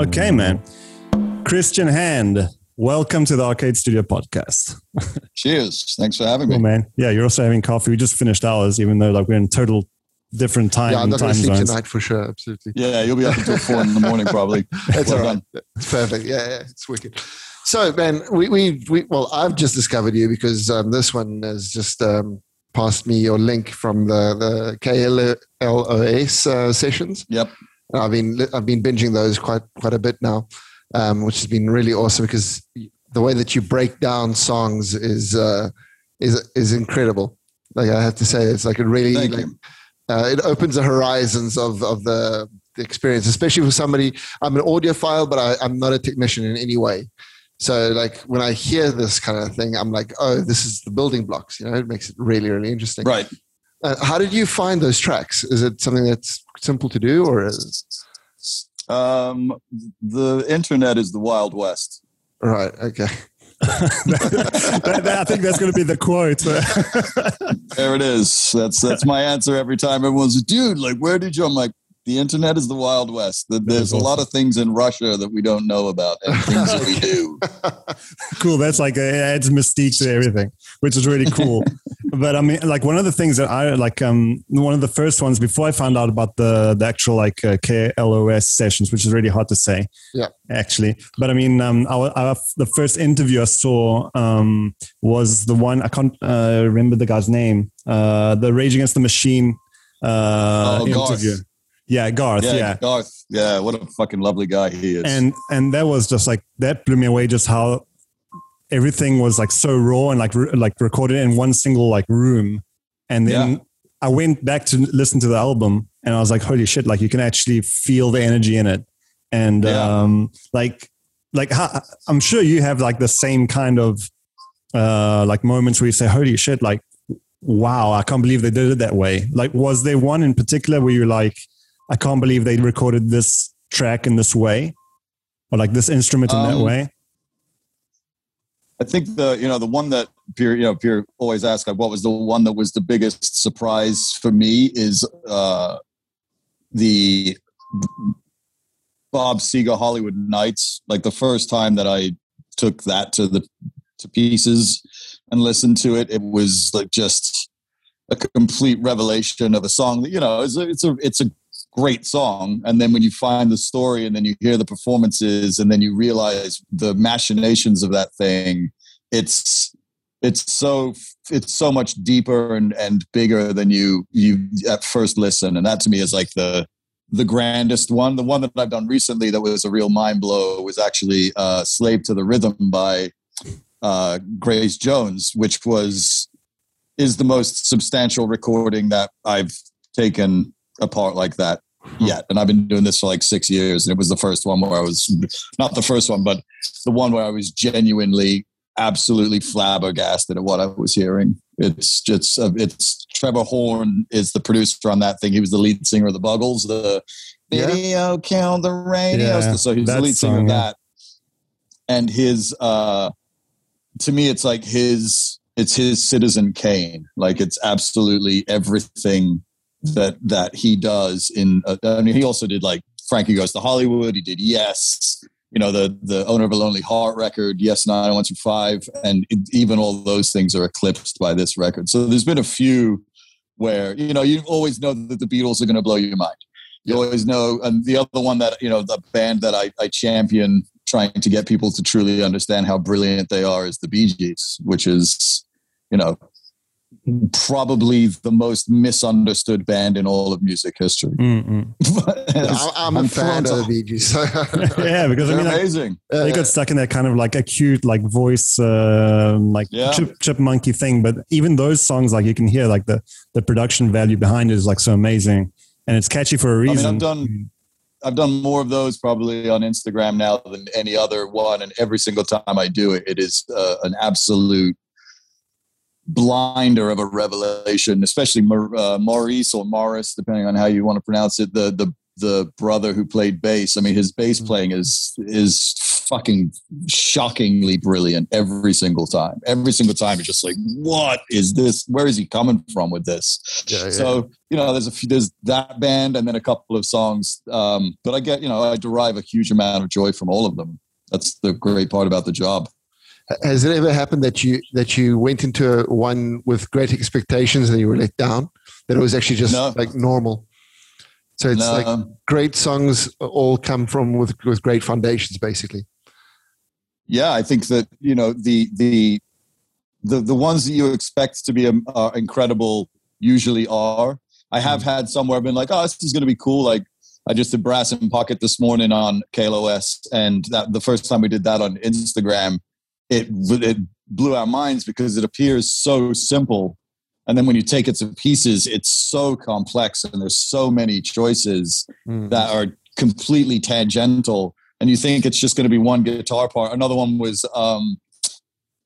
Okay, man. Christian Hand, welcome to the Arcade Studio podcast. Cheers. Thanks for having me. Oh, man. Yeah, you're also having coffee. We just finished ours, even though like we're in total different time. Yeah, I'm not going to sleep zones. tonight for sure. Absolutely. Yeah, you'll be up until four in the morning probably. That's Well all right. done. It's perfect. Yeah, yeah, it's wicked. So, man, we, we, we well, I've just discovered you because um, this one has just um, passed me your link from the the KLOS uh, sessions. Yep. I've been I've been binging those quite quite a bit now, um, which has been really awesome because the way that you break down songs is uh, is is incredible. Like I have to say, it's like a really like, uh, it opens the horizons of of the, the experience, especially for somebody. I'm an audiophile, but I, I'm not a technician in any way. So, like when I hear this kind of thing, I'm like, oh, this is the building blocks. You know, it makes it really, really interesting. Right. Uh, how did you find those tracks? Is it something that's simple to do, or is Um, the internet is the Wild West. right? Okay. That- that- I think that's going to be the quote. There it is. That's that's my answer every time. Everyone's like, dude, like, where did you? I'm like, the internet is the Wild West. That There's is a lot of things in Russia that we don't know about and things that we do. cool. That's like uh, adds mystique to everything, which is really cool. but I mean, like one of the things that I like, um, one of the first ones before I found out about the the actual like uh, KLOS sessions, which is really hard to say. Yeah. actually. But I mean, um, our, our the first interview I saw um was the one I can't uh, remember the guy's name. Uh, the Rage Against the Machine uh Oh, Garth. interview. Yeah, Garth. Yeah, yeah. Garth. Yeah, what a fucking lovely guy he is. and and that was just like that blew me away just how everything was like so raw and like re- like recorded in one single like room and then Yeah. i went back to listen to the album and i was like holy shit like you can actually feel the energy in it and Yeah. um like like how, i'm sure you have like the same kind of uh like moments where you say holy shit like wow i can't believe they did it that way like was there one in particular where you're like i can't believe they recorded this track in this way or like this instrument in that Um, way. I think the you know the one that Pierre you know Pierre always asks like what was the one that was the biggest surprise for me is uh the Bob Seger Hollywood Nights. Like the first time that I took that to the to pieces and listened to it it was like just a complete revelation of a song that you know it's a it's a it's a great song and then when you find the story and then you hear the performances and then you realize the machinations of that thing it's it's so it's so much deeper and and bigger than you you at first listen. And that to me is like the the grandest one. The one that i've done recently that was a real mind blow was actually uh slave to the rhythm by uh grace jones which was is the most substantial recording that i've taken apart like that yet. And I've been doing this for like six years. And it was the first one where I was not the first one, but the one where I was genuinely, absolutely flabbergasted at what I was hearing. It's just, uh, it's Trevor Horn is the producer on that thing. He was the lead singer of the Buggles, the Yeah. video kill the radio. Yeah, so he's the lead singer of yeah. that. And his, uh, to me, it's like his, it's his Citizen Kane. Like it's absolutely everything that that he does in uh, I mean he also did like Frankie Goes to Hollywood he did Yes you know the the owner of a lonely heart record Yes 90125 and it, even all those things are eclipsed by this record. So there's been a few where you know you always know that the Beatles are going to blow your mind. You always know and the other one that you know the band that I, I champion trying to get people to truly understand how brilliant they are is the Bee Gees which is you know probably the most misunderstood band in all of music history. Mm-mm. I- I'm a I'm fan of the Bee Gees. Yeah because i They're mean like, amazing. they got stuck in that kind of like acute like voice uh, like Yeah. chip monkey thing but even those songs like you can hear like the the production value behind it is like so amazing and it's catchy for a mean, I've reason done- I've done more of those probably on Instagram now than any other one, and every single time I do it, it is uh, an absolute blinder of a revelation. Especially uh, Maurice or Morris, depending on how you want to pronounce it. The the the brother who played bass. I mean, his bass playing is is fucking shockingly brilliant every single time. Every single time, you're just like, what is this? Where is he coming from with this? Yeah, yeah. So you know, there's a few, there's that band, and then a couple of songs. Um, but I get, you know, I derive a huge amount of joy from all of them. That's the great part about the job. Has it ever happened that you that you went into one with great expectations and you were let down? That it was actually just No. like normal. So it's No, like great songs all come from with with great foundations, basically. yeah i think that you know the the the, the ones that you expect to be um, uh, incredible usually are i have had some where i've been like oh this is going to be cool like i just did brass in pocket this morning on klos and that the first time we did that on instagram it it blew our minds because it appears so simple and then when you take it to pieces it's so complex and there's so many choices Mm. that are completely tangential and you think it's just going to be one guitar part another one was um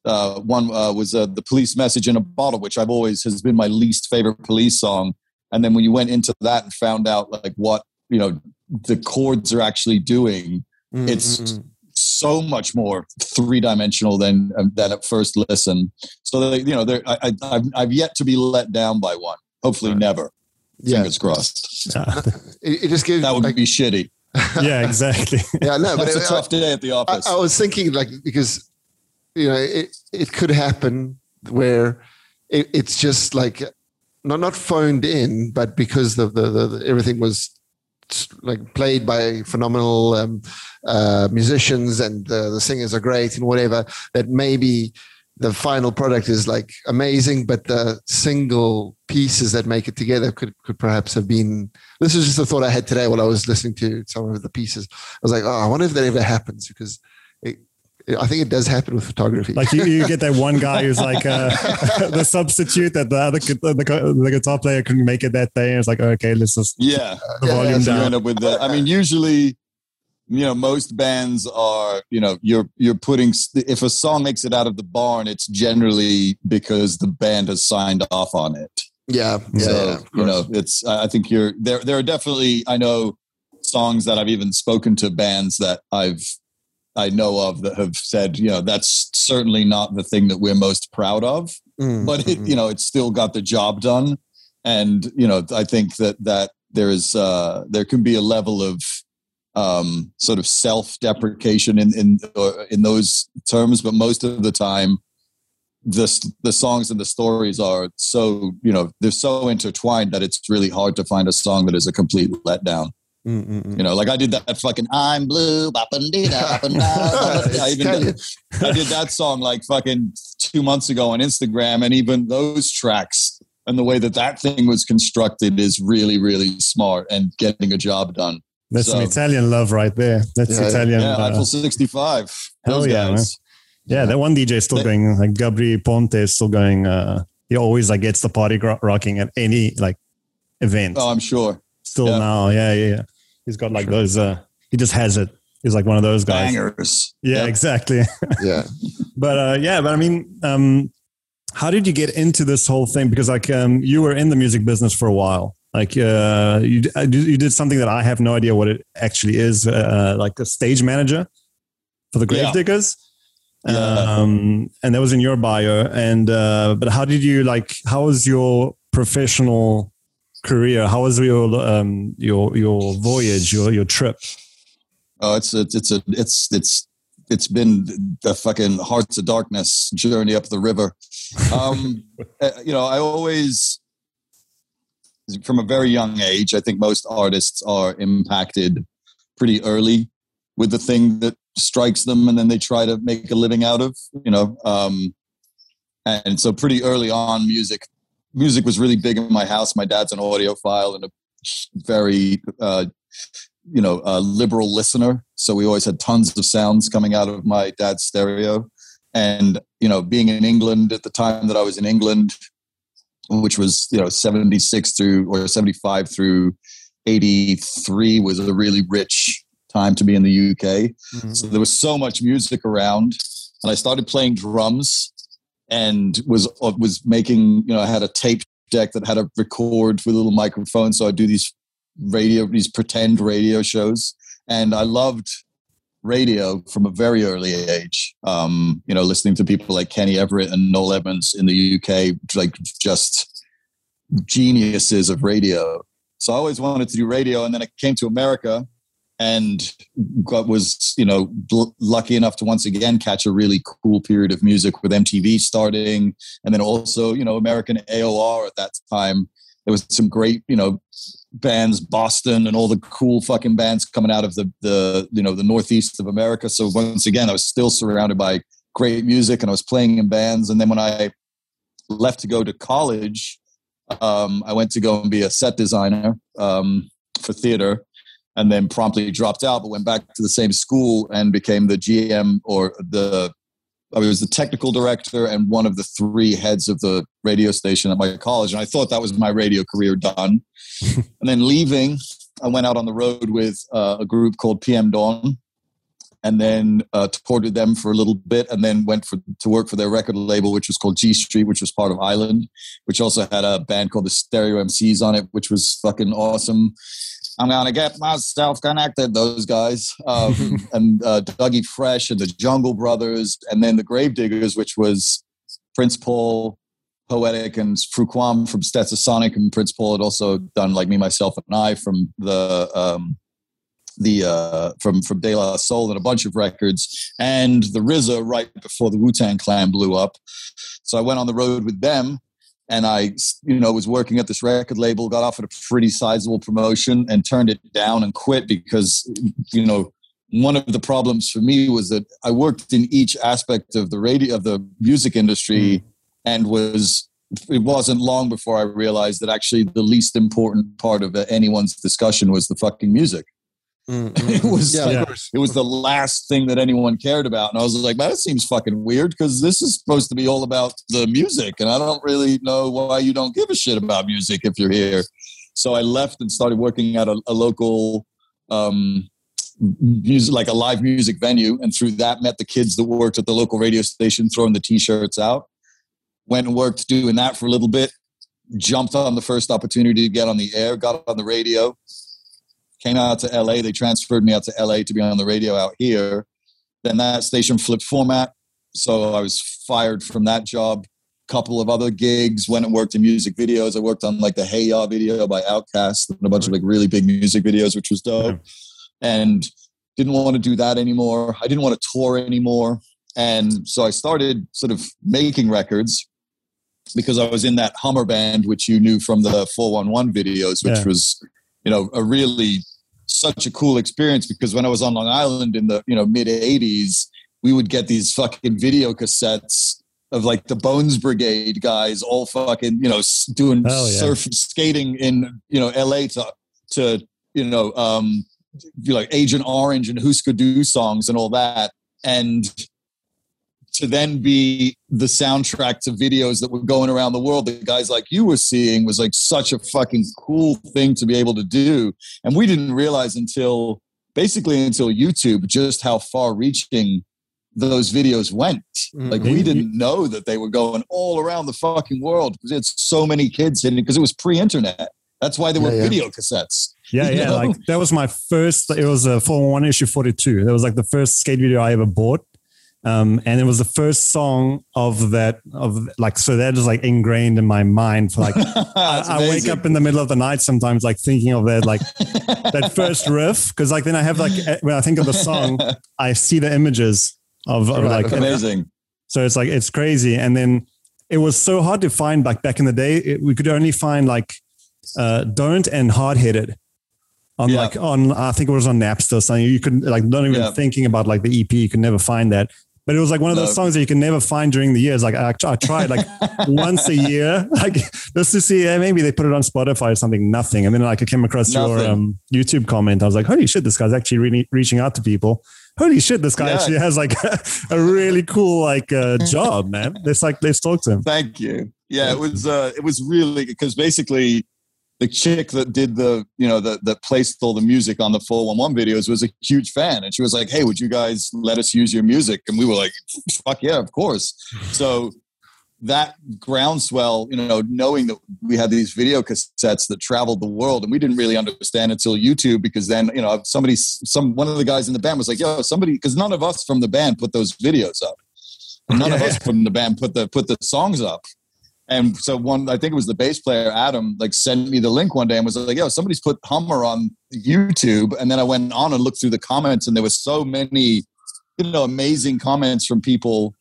uh one uh, was uh, the police message in a bottle which i've always has been my least favorite police song and then when you went into that and found out like what you know the chords are actually doing Mm, it's-. So much more three dimensional than um, than at first listen so they, you know there I, I I've, I've yet to be let down by one hopefully Right. never yeah. fingers crossed Yeah, It, it just gives that would like, be shitty yeah exactly. yeah no, but it's a tough day at the I, office. I was thinking like because you know it, it could happen where it, it's just like not not phoned in, but because the the, the, the everything was like played by phenomenal um, uh, musicians and uh, the singers are great and whatever that maybe the final product is like amazing but the single pieces that make it together could could perhaps have been this is just a thought i had today while i was listening to some of the pieces. I was like oh i wonder if that ever happens because it, I think it does happen with photography. Like you, you get that one guy who's like uh, the substitute that the other the, the guitar player couldn't make it that day, and it's like okay, let's just yeah, the Yeah, volume yeah, so you down. end up with the. I mean, usually, you know, most bands are. You know, you're you're putting. If a song makes it out of the barn, it's generally because the band has signed off on it. yeah, yeah, so yeah, you know, it's. I I think you're there. There are definitely. I know songs that I've even spoken to bands that I've. I know of that have said, you know, that's certainly not the thing that we're most proud of. Mm, but it, you know it's still got the job done and you know i think that that there is uh there can be a level of um sort of self-deprecation in in in those terms but most of the time the the songs and the stories are so you know they're so intertwined that it's really hard to find a song that is a complete letdown mm, mm, mm. you know like i did that fucking i'm blue bop and dee da, bop and da, I even Italian. I did that song like fucking two months ago on Instagram, and even those tracks and the way that that thing was constructed is really, really smart and getting a job done. That's So- Italian love right there. That's Yeah, Italian. Yeah, uh, Eiffel 65. Hell Those yeah, guys. yeah, that one DJ is still They- going. Like Gabri Ponte is still going. Uh, he always like gets the party gro- rocking at any like event. Oh, I'm sure. still yeah. now, yeah, yeah, yeah. He's got like those. Uh, he just has it. He's like one of those guys. Bangers. Yeah, Yep. exactly. yeah. but uh, yeah, but I mean, um, how did you get into this whole thing? Because like um, you were in the music business for a while. Like uh, you, uh, you did something that I have no idea what it actually is. Uh, like a stage manager for the Yeah. Gravediggaz. Yeah. Um, and that was in your bio. And uh, but how did you like? How was your professional career? How was your um, your your voyage? Your your trip? Oh, it's a, it's a, it's, it's, it's been the fucking hearts of darkness journey up the river. Um, uh, you know, I always, from a very young age, I think most artists are impacted pretty early with the thing that strikes them and then they try to make a living out of, you know. Um, and so pretty early on, music, music was really big in my house. My dad's an audiophile and a very, uh, you know, a liberal listener. So we always had tons of sounds coming out of my dad's stereo. And, you know, being in England at the time that I was in England, which was, you know, 76 through or 75 through 83 was a really rich time to be in the UK. Mm, So there was so much music around, and I started playing drums, and was uh, was making you know I had a tape deck that had a record with a little microphone, so I do these radio these pretend radio shows, and I loved radio from a very early age. Um, you know, listening to people like Kenny Everett and Noel Edmonds in the UK, like just geniuses of radio. So I always wanted to do radio, and then I came to America and got, was you know lucky enough to once again catch a really cool period of music with MTV starting, and then also you know American AOR at that time. There was some great you know bands, Boston, and all the cool fucking bands coming out of the the you know the northeast of America. So once again, I was still surrounded by great music, and I was playing in bands. And then when I left to go to college, um, I went to go and be a set designer um, for theater, and then promptly dropped out, but went back to the same school and became the GM or the I was the technical director and one of the three heads of the radio station at my college. And I thought that was my radio career done. and then leaving, I went out on the road with uh, a group called PM Dawn and then uh, toured with them for a little bit and then went for, to work for their record label, which was called Gee Street, which was part of Island, which also had a band called the Stereo MCs on it, which was fucking awesome. I'm gonna get myself connected. Those guys, um, and uh, Dougie Fresh and the Jungle Brothers, and then the Gravediggaz, which was Prince Paul, Poetic, and Frukwan from Stetsasonic, and Prince Paul had also done like me, myself, and I from the um, the uh, from from De La Soul and a bunch of records, and the RZA right before the Wu Tang Clan blew up. So I went on the road with them and I, you know, was working at this record label, got offered a pretty sizable promotion and turned it down and quit because, you know, one of the problems for me was that I worked in each aspect of the radio of the music industry mm. and was it wasn't long before I realized that actually the least important part of anyone's discussion was the fucking music. Mm-hmm. it was yeah, like, it was the last thing that anyone cared about, and I was like, "Man, that seems fucking weird because this is supposed to be all about the music, and I don't really know why you don't give a shit about music if you're here." So I left and started working at a, a local um, music, like a live music venue, and through that met the kids that worked at the local radio station, throwing the t-shirts out. Went and worked doing that for a little bit. Jumped on the first opportunity to get on the air, got on the radio came out to LA. They transferred me out to LA to be on the radio out here. Then that station flipped format. So I was fired from that job. Couple of other gigs, went and worked in music videos. I worked on like the Hey Ya video by Outkast and a bunch of like really big music videos, which was dope. And didn't want to do that anymore. I didn't want to tour anymore. And so I started sort of making records because I was in that Hummer band, which you knew from the 411 videos, which yeah. was, you know, a really such a cool experience because when I was on Long Island in the you know mid '80s, we would get these fucking video cassettes of like the Bones Brigade guys all fucking you know doing yeah. surf skating in you know L.A. to to you know um like Agent Orange and Husker Du songs and all that and to then be the soundtrack to videos that were going around the world that guys like you were seeing was like such a fucking cool thing to be able to do. And we didn't realize until basically until YouTube just how far reaching those videos went. Mm-hmm. Like we didn't know that they were going all around the fucking world because it's so many kids in it because it was pre-internet. That's why there were yeah. video cassettes. Yeah, yeah. Know? Like that was my first. It was a Four One issue forty two. That was like the first skate video I ever bought. Um, and it was the first song of that of like so that is like ingrained in my mind for like I, I, wake up in the middle of the night sometimes like thinking of that like that first riff because like then I have like when I think of the song I see the images of, of like amazing so it's like it's crazy and then it was so hard to find like back in the day it, we could only find like uh, don't and hard headed on yeah. like on I think it was on Napster or something. You could like not even yeah. thinking about like the EP, you could never find that. But it was like one of those songs that you can never find during the years. Like I, I tried like once a year, like just to see yeah, maybe they put it on Spotify or something. Nothing, and then like I came across nothing. your um, YouTube comment. I was like, holy shit, this guy's actually really reaching out to people. Holy shit, this guy yeah. actually has like a, a really cool like uh, job, man. Let's like let's talk to him. Thank you. Yeah, it was uh, it was really because basically the chick that did the you know that that placed all the music on the 411 videos was a huge fan. And she was like hey would you guys let us use your music? And we were like fuck yeah of course. So that groundswell, you know, knowing that we had these video cassettes that traveled the world, and we didn't really understand until YouTube because then, you know, somebody, some one of the guys in the band was like, "Yo, somebody," because none of us from the band put those videos up, none Yeah, of us from the band put the put the songs up. And so one, I think it was the bass player Adam, like sent me the link one day and was like, "Yo, somebody's put Hummer on YouTube." And then I went on and looked through the comments, and there was so many, you know, amazing comments from people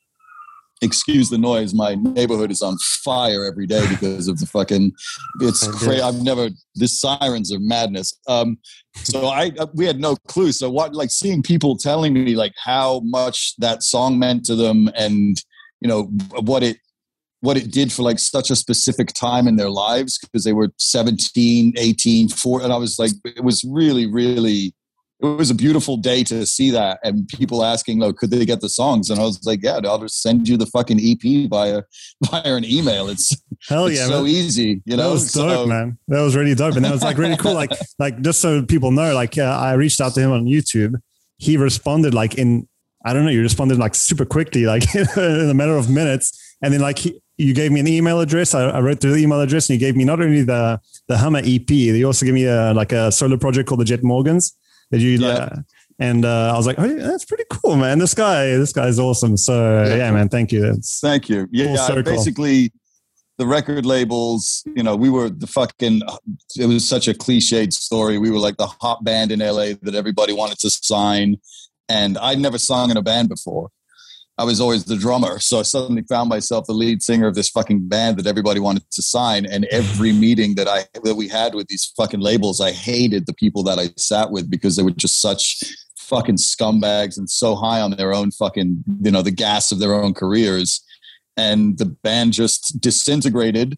excuse the noise. My neighborhood is on fire every day because of the fucking. It's crazy. I've never. The sirens are madness. Um, so I we had no clue. So what, like seeing people telling me like how much that song meant to them, and you know what it what it did for like such a specific time in their lives because they were 17 18 4 and i was like it was really really it was a beautiful day to see that and people asking like could they get the songs and i was like yeah i'll just send you the fucking ep via via an email it's, Hell it's yeah, so easy you know that was dope, So- man. That was really dope, and that was like really cool. Like, like just so people know, like uh, I reached out to him on YouTube. He responded like in I don't know. You responded like super quickly, like in a matter of minutes, and then like he, you gave me an email address. I, I wrote through the email address, and you gave me not only the the Hummer EP, you also gave me a like a solo project called the Jet Morgans that you Yeah. like. And uh, I was like, oh, yeah, that's pretty cool, man. This guy, this guy is awesome. So Yeah. yeah, man, thank you. That's Thank you. Yeah, circle. basically, the record labels. You know, we were the fucking. It was such a cliched story. We were like the hot band in LA that everybody wanted to sign, and I'd never sung in a band before. I was always the drummer, so I suddenly found myself the lead singer of this fucking band that everybody wanted to sign. And every meeting that I that we had with these fucking labels, I hated the people that I sat with because they were just such fucking scumbags and so high on their own fucking you know the gas of their own careers. And the band just disintegrated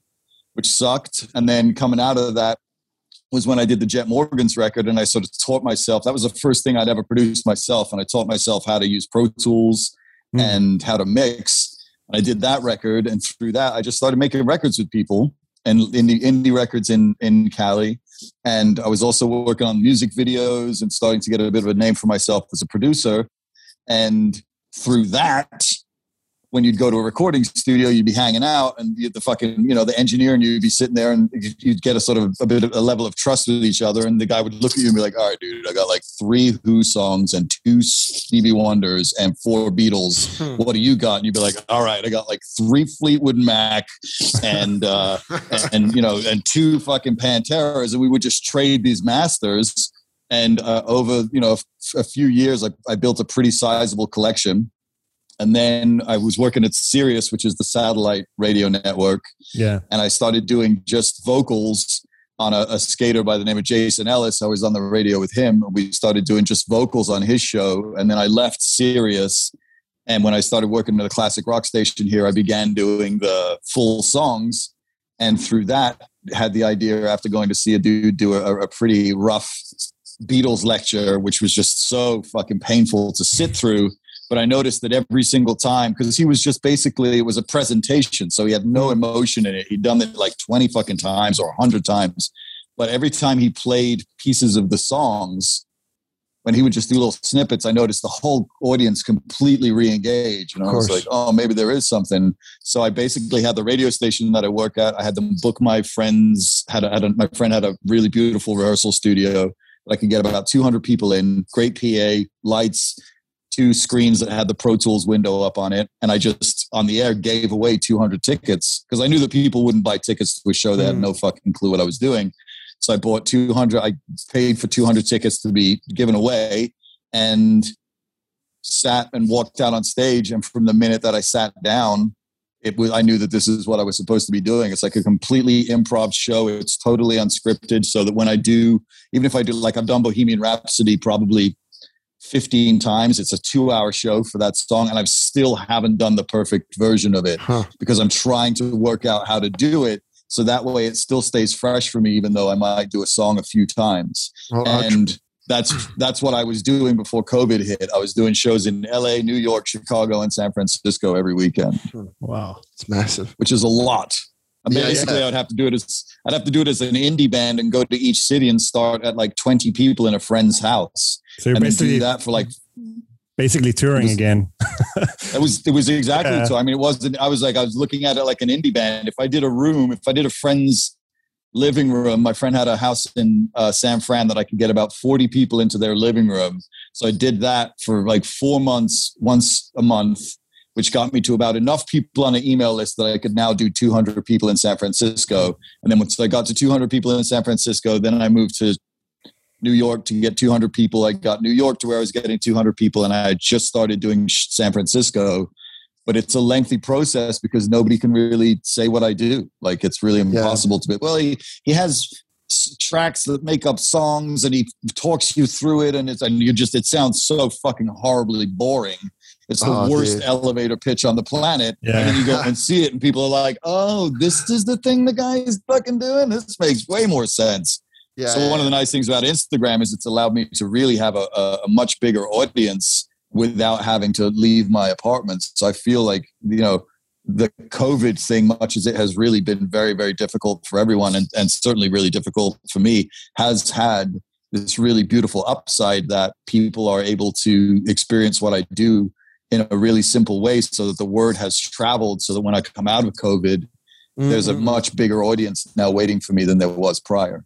which sucked. And then coming out of that was when I did the Jet Morgans record and I sort of taught myself that was the first thing I'd ever produced myself. And I taught myself how to use Pro Tools Hmm. and how to mix. I did that record and through that I just started making records with people and indie indie records in in Cali. And I was also working on music videos and starting to get a bit of a name for myself as a producer. And through that when you'd go to a recording studio, you'd be hanging out, and the fucking, you know, the engineer and you'd be sitting there, and you'd get a sort of a bit of a level of trust with each other. And the guy would look at you and be like, "All right, dude, I got like three Who songs and two Stevie Wonders and four Beatles. Hmm. What do you got?" And you'd be like, "All right, I got like three Fleetwood Mac and uh, and you know, and two fucking Panteras." And we would just trade these masters. And uh, over you know a, a few years, I, I built a pretty sizable collection and then I was working at Sirius, which is the satellite radio network, yeah, and I started doing just vocals on a, a skater by the name of Jason Ellis. I was on the radio with him. We started doing just vocals on his show, and then I left Sirius. And when I started working at a classic rock station here, I began doing the full songs, and through that, had the idea after going to see a dude do a, a pretty rough Beatles lecture, which was just so fucking painful to sit through but I noticed that every single time, because he was just basically, it was a presentation. So he had no mm-hmm. emotion in it. He'd done it like 20 fucking times or 100 times. But every time he played pieces of the songs, when he would just do little snippets, I noticed the whole audience completely re-engage. And I was like, oh, maybe there is something. So I basically had the radio station that I work at. I had them book my friends. Had, a, had a, my friend had a really beautiful rehearsal studio. that I could get about 200 people in. Great PA, lights, two screens that had the Pro Tools window up on it. And I just, on the air, gave away 200 tickets because I knew that people wouldn't buy tickets to a show. They had Mm. no fucking clue what I was doing. So I bought 200, I paid for 200 tickets to be given away and sat and walked out on stage. And from the minute that I sat down, it was, I knew that this is what I was supposed to be doing. It's like a completely improv show. It's totally unscripted. So that when I do, even if I do, like I've done Bohemian Rhapsody probably 15 times. It's a two hour show for that song, and I still haven't done the perfect version of it Huh. because I'm trying to work out how to do it. So that way it still stays fresh for me, even though I might do a song a few times. Well, I'll tr- And that's that's what I was doing before COVID hit. I was doing shows in LA, New York, Chicago, and San Francisco every weekend, hmm. wow, it's massive. which is a lot. And Yeah, basically, yeah. I'd have to do it as I'd have to do it as an indie band and go to each city and start at like 20 people in a friend's house so you're and basically that for like basically touring was- again. It was it was exactly Yeah. so. I mean, it wasn't. I was like, I was looking at it like an indie band. If I did a room, if I did a friend's living room, my friend had a house in uh, San Fran that I could get about forty people into their living room. So I did that for like four months, once a month, which got me to about enough people on an email list that I could now do two hundred people in San Francisco. And then once I got to two hundred people in San Francisco, then I moved to New York to get 200 people. I got New York to where I was getting 200 people, and I had just started doing San Francisco. But it's a lengthy process because nobody can really say what I do. Like it's really impossible to be. Well, he he has tracks that make up songs, and he talks you through it, and it's and you just it sounds so fucking horribly boring. It's the Oh, worst dude. elevator pitch on the planet. Yeah. And then you go and see it, and people are like, "Oh, this is the thing the guy is fucking doing. This makes way more sense." Yeah. so one of the nice things about Instagram is it's allowed me to really have a, a, a much bigger audience without having to leave my apartment. So I feel like you know the COVID thing, much as it has really been very very difficult for everyone, and, and certainly really difficult for me, has had this really beautiful upside that people are able to experience what I do in a really simple way, so that the word has traveled. So that when I come out of COVID, there's a Mhm. much bigger audience now waiting for me than there was prior.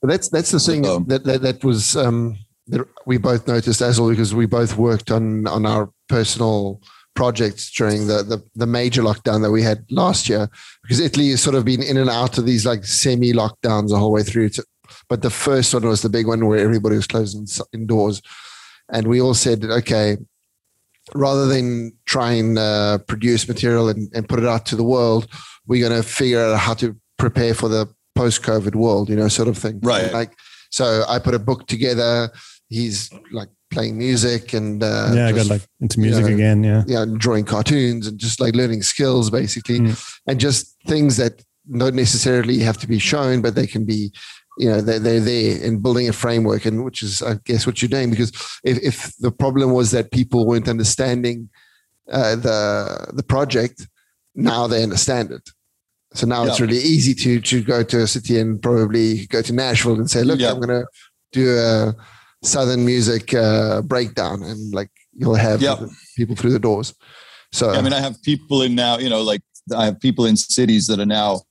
But that's that's the thing Um, that, that that was um, that we both noticed as well because we both worked on on our personal projects during the, the the major lockdown that we had last year because Italy has sort of been in and out of these like semi lockdowns the whole way through. To, but the first one was the big one where everybody was closed in, indoors, and we all said, okay, rather than try and uh, produce material and, and put it out to the world, we're going to figure out how to prepare for the post-COVID world, you know, sort of thing. Right. Like, so I put a book together. He's like playing music and uh, yeah, I got like into music yeah. again. Yeah. yeah, drawing cartoons and just like learning skills basically, Mm. and just things that don't necessarily have to be shown, but they can be, you know, they're, they're there in building a framework, and which is, I guess, what you're doing. Because if, if the problem was that people weren't understanding uh, the the project, now they understand it. So now it's really easy to to go to a city and probably go to Nashville and say, look, Yeah. I'm going to do a southern music uh, breakdown, and like you'll have Yeah. people through the doors. So I mean, I have people in now, you know, like I have people in cities that are now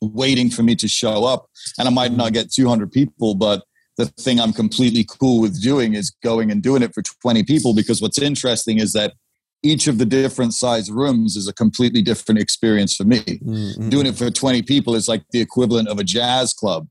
waiting for me to show up. And I might not get 200 people, but the thing I'm completely cool with doing is going and doing it for 20 people because what's interesting is that each of the different size rooms is a completely different experience for me. Mm, Doing it for 20 people is like the equivalent of a jazz club.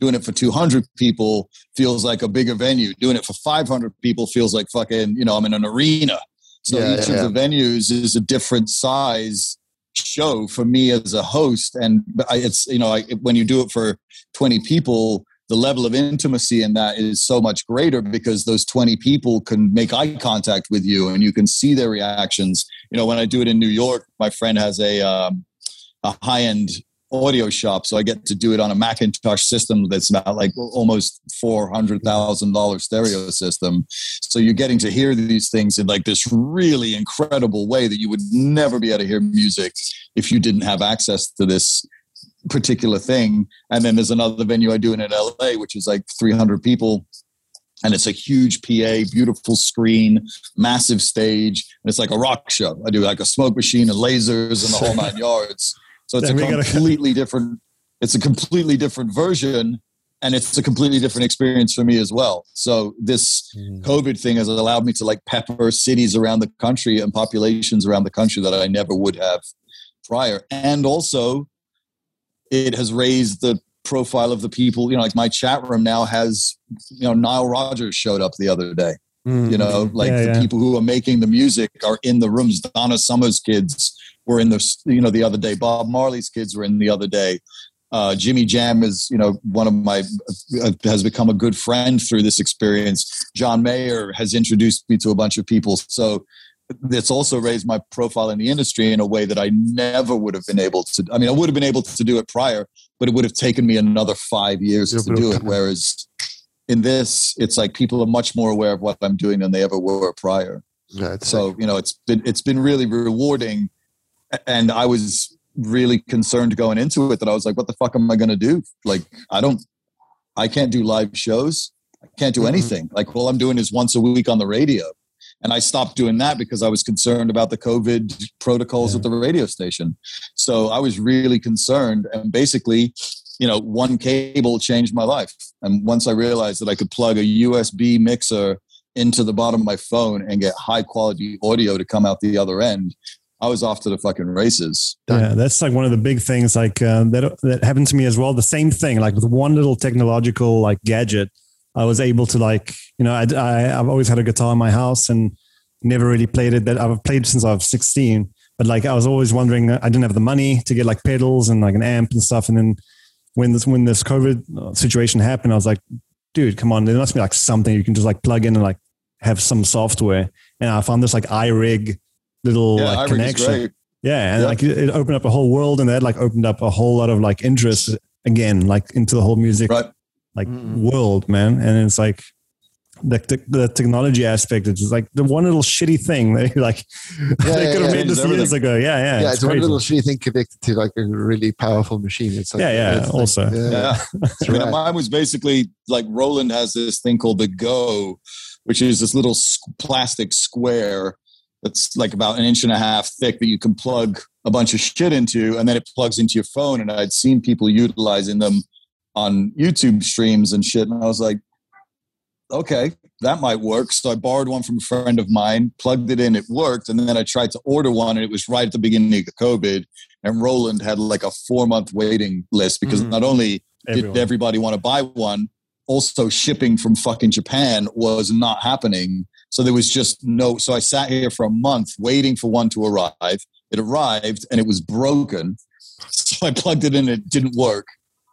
Doing it for 200 people feels like a bigger venue. Doing it for 500 people feels like fucking, you know, I'm in an arena. So Yeah, each yeah, of the venues is a different size show for me as a host. And I, it's, you know, I, when you do it for 20 people, the level of intimacy in that is so much greater because those 20 people can make eye contact with you and you can see their reactions. You know, when I do it in New York, my friend has a, um, a high end audio shop. So I get to do it on a McIntosh system that's about like almost $400,000 stereo system. So you're getting to hear these things in like this really incredible way that you would never be able to hear music if you didn't have access to this particular thing. And then there's another venue I do in LA, which is like 300 people. And it's a huge PA, beautiful screen, massive stage. And it's like a rock show. I do like a smoke machine and lasers and the whole nine yards. So it's Then a completely different, it's a completely different version. And it's a completely different experience for me as well. So this mm. COVID thing has allowed me to like pepper cities around the country and populations around the country that I never would have prior. And also, it has raised the profile of the people. You know, like my chat room now has, you know, Nile Rodgers showed up the other day. You know, like Yeah, the yeah. people who are making the music are in the rooms. Donna Summer's kids were in the, you know, the other day. Bob Marley's kids were in the other day. Uh, Jimmy Jam is, you know, one of my uh, has become a good friend through this experience. John Mayer has introduced me to a bunch of people, so it's also raised my profile in the industry in a way that I never would have been able to. I mean, I would have been able to do it prior, but it would have taken me another five years to do it. Whereas in this, it's like people are much more aware of what I'm doing than they ever were prior. Yeah, So you know, it's been it's been really rewarding, and I was really concerned going into it that I was like, what the fuck am I going to do? Like, I don't, I can't do live shows. I can't do Mhm. anything. Like, all I'm doing is once a week on the radio. And I stopped doing that because I was concerned about the COVID protocols Yeah. at the radio station. So I was really concerned. And basically, you know, one cable changed my life. And once I realized that I could plug a USB mixer into the bottom of my phone and get high quality audio to come out the other end, I was off to the fucking races. Yeah, that's like one of the big things like uh, that that happened to me as well. The same thing, like with one little technological like gadget, I was able to like you know I, I I've always had a guitar in my house and never really played it. That I've played since I was sixteen, but like I was always wondering I didn't have the money to get like pedals and like an amp and stuff. And then when this when this COVID situation happened, I was like, dude, come on, there must be like something you can just like plug in and like have some software. And I found this like iRig little Yeah, like iRig connection. Yeah, and Yeah. like it opened up a whole world, and that like opened up a whole lot of like interest again, like into the whole music Right. Like Mm-mm. world, man. And it's like the, the the technology aspect is just like the one little shitty thing that like they yeah, could have yeah. made this Changes years ago. Yeah, yeah, Yeah, it's, one crazy. little shitty thing connected to like a really powerful machine. It's like Yeah, yeah, it's like- also. yeah, Yeah. I mean, mine was basically like Roland has this thing called the Go, which is this little plastic square that's like about an inch and a half thick that you can plug a bunch of shit into, and then it plugs into your phone. And I'd seen people utilizing them on YouTube streams and shit, and I was like, okay, that might work. So I borrowed one from a friend of mine, plugged it in, it worked, and then I tried to order one, and it was right at the beginning of COVID. And Roland had like a four month waiting list because Mhm. not only Everyone. did everybody want to buy one? Also, shipping from fucking Japan was not happening. So there was just no. So I sat here for a month waiting for one to arrive. It arrived and it was broken. So I plugged it in, it didn't work.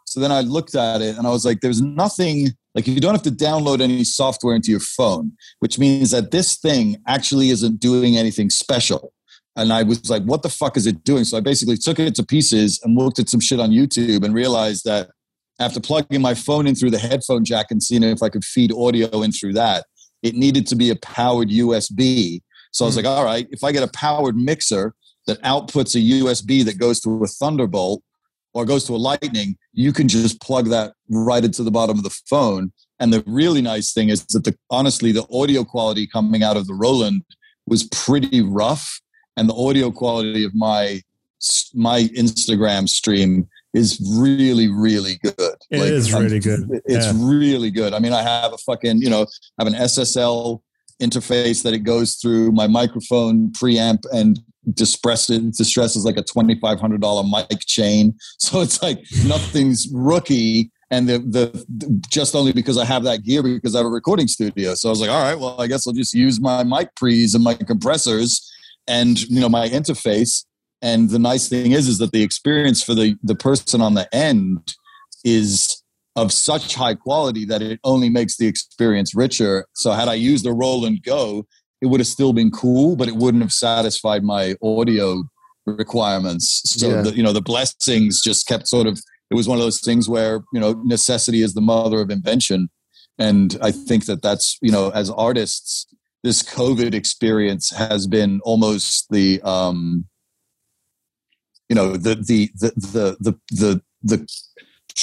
So then I looked at it and I was like, there's nothing, like you don't have to download any software into your phone, which means that this thing actually isn't doing anything special. And I was like, what the fuck is it doing? So I basically took it to pieces and looked at some shit on YouTube and realized that after plugging my phone in through the headphone jack and seeing if I could feed audio in through that, it needed to be a powered USB. So I was Hmm. like, all right, if I get a powered mixer that outputs a USB that goes through a Thunderbolt or goes to a Lightning, you can just plug that right into the bottom of the phone. And the really nice thing is that the honestly, the audio quality coming out of the Roland was pretty rough, and the audio quality of my my Instagram stream is really, really good. It is I'm- really good. It's Yeah. really good. I mean, I have a fucking, you know, I have an SSL interface that it goes through my microphone preamp and distresses distresses like a twenty five hundred dollar mic chain. So it's like nothing's rookie. And the, the just only because I have that gear because I have a recording studio. So I was like, all right, well, I guess I'll just use my mic pre's and my compressors and you know my interface. And the nice thing is, is that the experience for the the person on the end is of such high quality that it only makes the experience richer. So had I used the Roland Go, it would have still been cool, but it wouldn't have satisfied my audio requirements. So Yeah. the, you know the blessings just kept sort of. It was one of those things where you know necessity is the mother of invention, and I think that that's you know as artists, this COVID experience has been almost the um, you know the the the the the the, the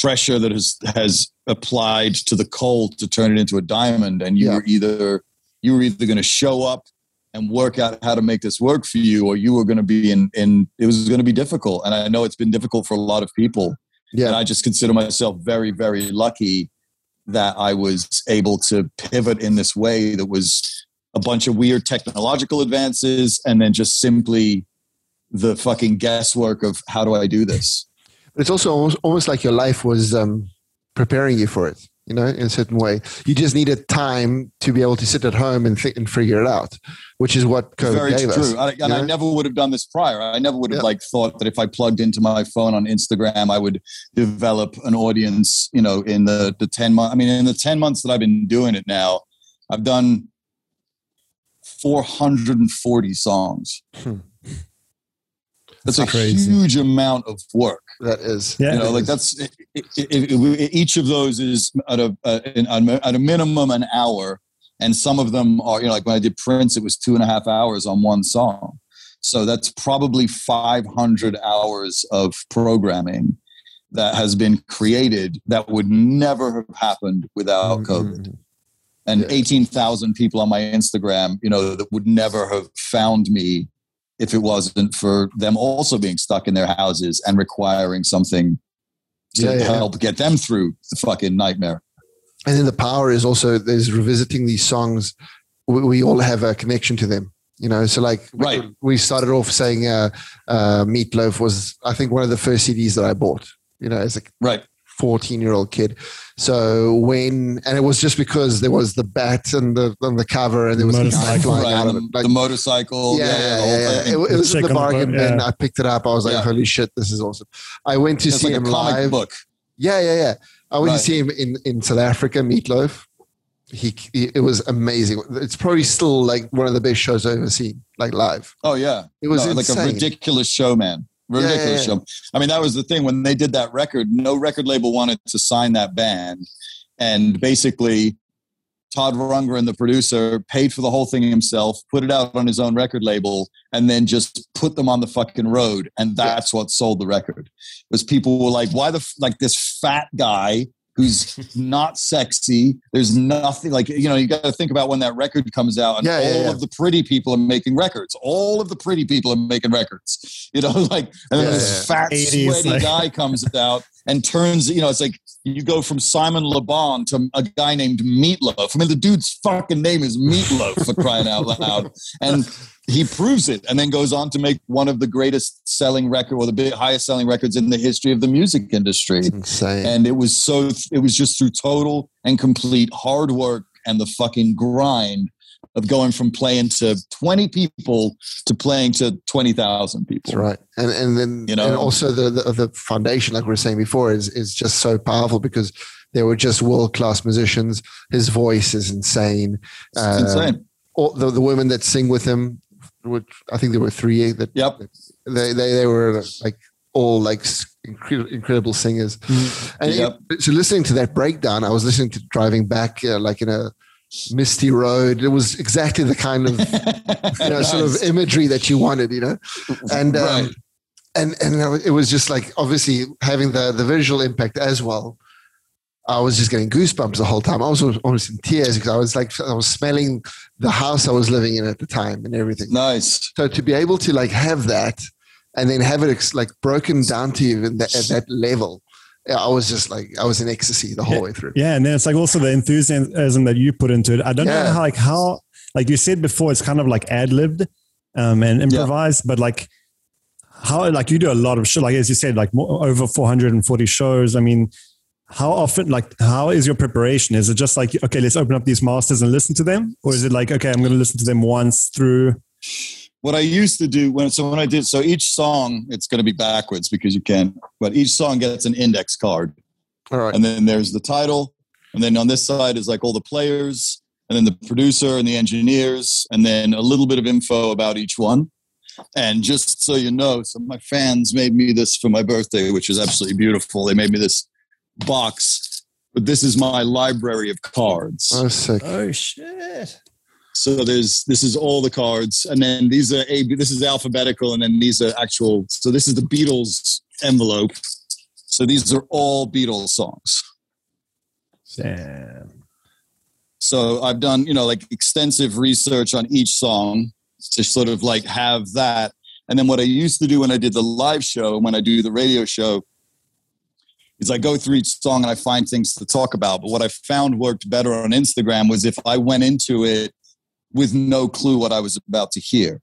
pressure that has has applied to the coal to turn it into a diamond and you Yeah. either you were either going to show up and work out how to make this work for you or you were going to be in in it was going to be difficult. And i know it's been difficult for a lot of people. And Yeah, i just consider myself very very lucky that i was able to pivot in this way that was a bunch of weird technological advances and then just simply the fucking guesswork of how do i do this? It's also almost, almost like your life was um, preparing you for it. You know, in a certain way, you just needed time to be able to sit at home and think and figure it out, which is what COVID very gave true us. I, and i never would have done this prior i never would have Yeah. like thought that if i plugged into my phone on instagram i would develop an audience you know in the the 10 months i mean in the 10 months that i've been doing it now i've done 440 songs Hmm. that's, That's a crazy. huge amount of work That is, Yeah. you know like is. that's it, it, it, each of those is at a, at a minimum an hour and some of them are you know like when i did prince it was two and a half hours on one song so that's probably 500 hours of programming that has been created that would never have happened without covid Mhm. and Yeah. 18,000 people on my Instagram, you know, that would never have found me if it wasn't for them also being stuck in their houses and requiring something to Yeah, yeah. help get them through the fucking nightmare. And then the power is also there's revisiting these songs. We, we all have a connection to them, you know. So like, we- Right. we started off saying uh, uh, Meatloaf was, I think, one of the first CDs that I bought. You know, as a Right. 14 year old kid. So when, and it was just because there was the bat and the on the cover, and there was a guy Motorcycle. flying Right, out of the, it. Like, the motorcycle. yeah, Yeah, yeah, the yeah. It, it was in the on the bargain boat, bin. yeah. I picked it up. I was like, Yeah. holy shit, this is awesome. I went to It's see like a him comic live. book. Yeah, yeah, yeah. I went Right. to see him in, in South Africa, Meatloaf. He, he, it was amazing. It's probably still like one of the best shows I've ever seen, like live. Oh yeah, It was No, like a ridiculous show, man. Yeah, yeah, Ridiculous yeah. show. I mean, that was the thing when they did that record. No record label wanted to sign that band, and basically, Todd Rundgren, the producer, paid for the whole thing himself, put it out on his own record label, and then just put them on the fucking road. And that's what sold the record. Was people were like, "Why the f- like this fat guy?" Who's not sexy? There's nothing like you know. You got to think about when that record comes out, and Yeah, all yeah, yeah. of the pretty people are making records. All of the pretty people are making records. You know, like and then Yeah, this fat, 80s, sweaty like- guy comes out and turns. You know, it's like you go from Simon LeBon to a guy named Meatloaf. I mean, the dude's fucking name is Meatloaf for crying out loud, and he proves it, and then goes on to make one of the greatest selling record or the big, highest selling records in the history of the music industry and it was so it was just through total and complete hard work and the fucking grind of going from playing to 20 people to playing to 20,000 people. That's right. And and then You know? and also the, the the foundation, like we were saying before, is is just so powerful because they were just world class musicians. His voice is insane. It's Uh, insane. All the, the women that sing with him, which I think there were three that Yep. they they, they were like all like incredible singers. And Yep. it- so listening to that breakdown, I was listening to driving back uh, like in a misty road. It was exactly the kind of you know, sort of imagery that you wanted, you know, and um, Right. and and it was just like obviously having the the visual impact as well. I was just getting goosebumps the whole time. I was almost in tears because I was like I was smelling the house I was living in at the time and everything. nice. So to be able to like have that and then have it like broken down to you in that, at that level, I was just like I was in ecstasy the whole way through. Yeah, and then it's like also the enthusiasm that you put into it. I don't know how like how like you said before, it's kind of like ad libbed um, and improvised, but like how like you do a lot of shit. Like as you said, like more, over four hundred and forty shows. I mean, how often? Like how is your preparation? Is it just like okay, let's open up these masters and listen to them, or is it like okay, I'm going to listen to them once through? What I used to do when so when I did so each song it's going to be backwards because you can't but each song gets an index card All right. and then there's the title and then on this side is like all the players and then the producer and the engineers and then a little bit of info about each one and just so you know so my fans made me this for my birthday which is absolutely beautiful they made me this box but this is my library of cards Oh, sick. Oh shit! So there's this is all the cards and then these are a this is alphabetical and then these are actual so this is the beatles envelope. So these are all beatles songs. Damn. so i've done you know like extensive research on each song to sort of like have that. And then what i used to do when i did the live show and when i do the radio show is i go through each song and i find things to talk about. But what i found worked better on instagram was if i went into it with no clue what i was about to hear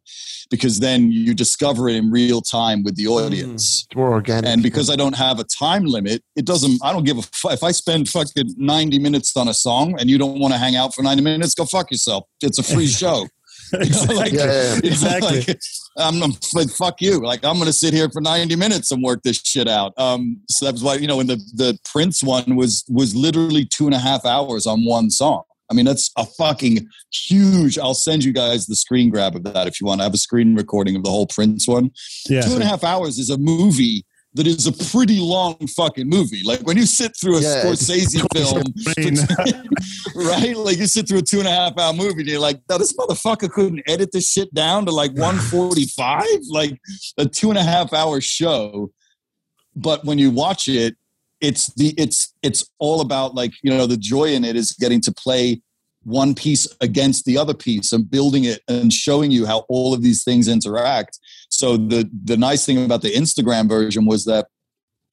because then you discover it in real time with the audience It's more organic. and because I don't have a time limit, it doesn't. I don't give a fuck if I spend fucking ninety minutes on a song and you don't want to hang out for ninety minutes. Go fuck yourself. It's a free show. You like- Yeah, yeah, yeah. Exactly. like, I'm, I'm like, fuck you. Like I'm gonna sit here for ninety minutes and work this shit out. Um, so that's why you know when the the Prince one was was literally two and a half hours on one song. I mean, that's a fucking huge. I'll send you guys the screen grab of that if you want. I have a screen recording of the whole Prince one Yeah. two and a half hours is a movie that is a pretty long fucking movie. Like when you sit through a Yeah, Scorsese film, right? Like you sit through a two and a half hour movie and you're like, no, this motherfucker couldn't edit this shit down to like 145, like a two and a half hour show. But when you watch it, it's the it's it's all about like you know the joy in it is getting to play one piece against the other piece and building it and showing you how all of these things interact. So the the nice thing about the Instagram version was that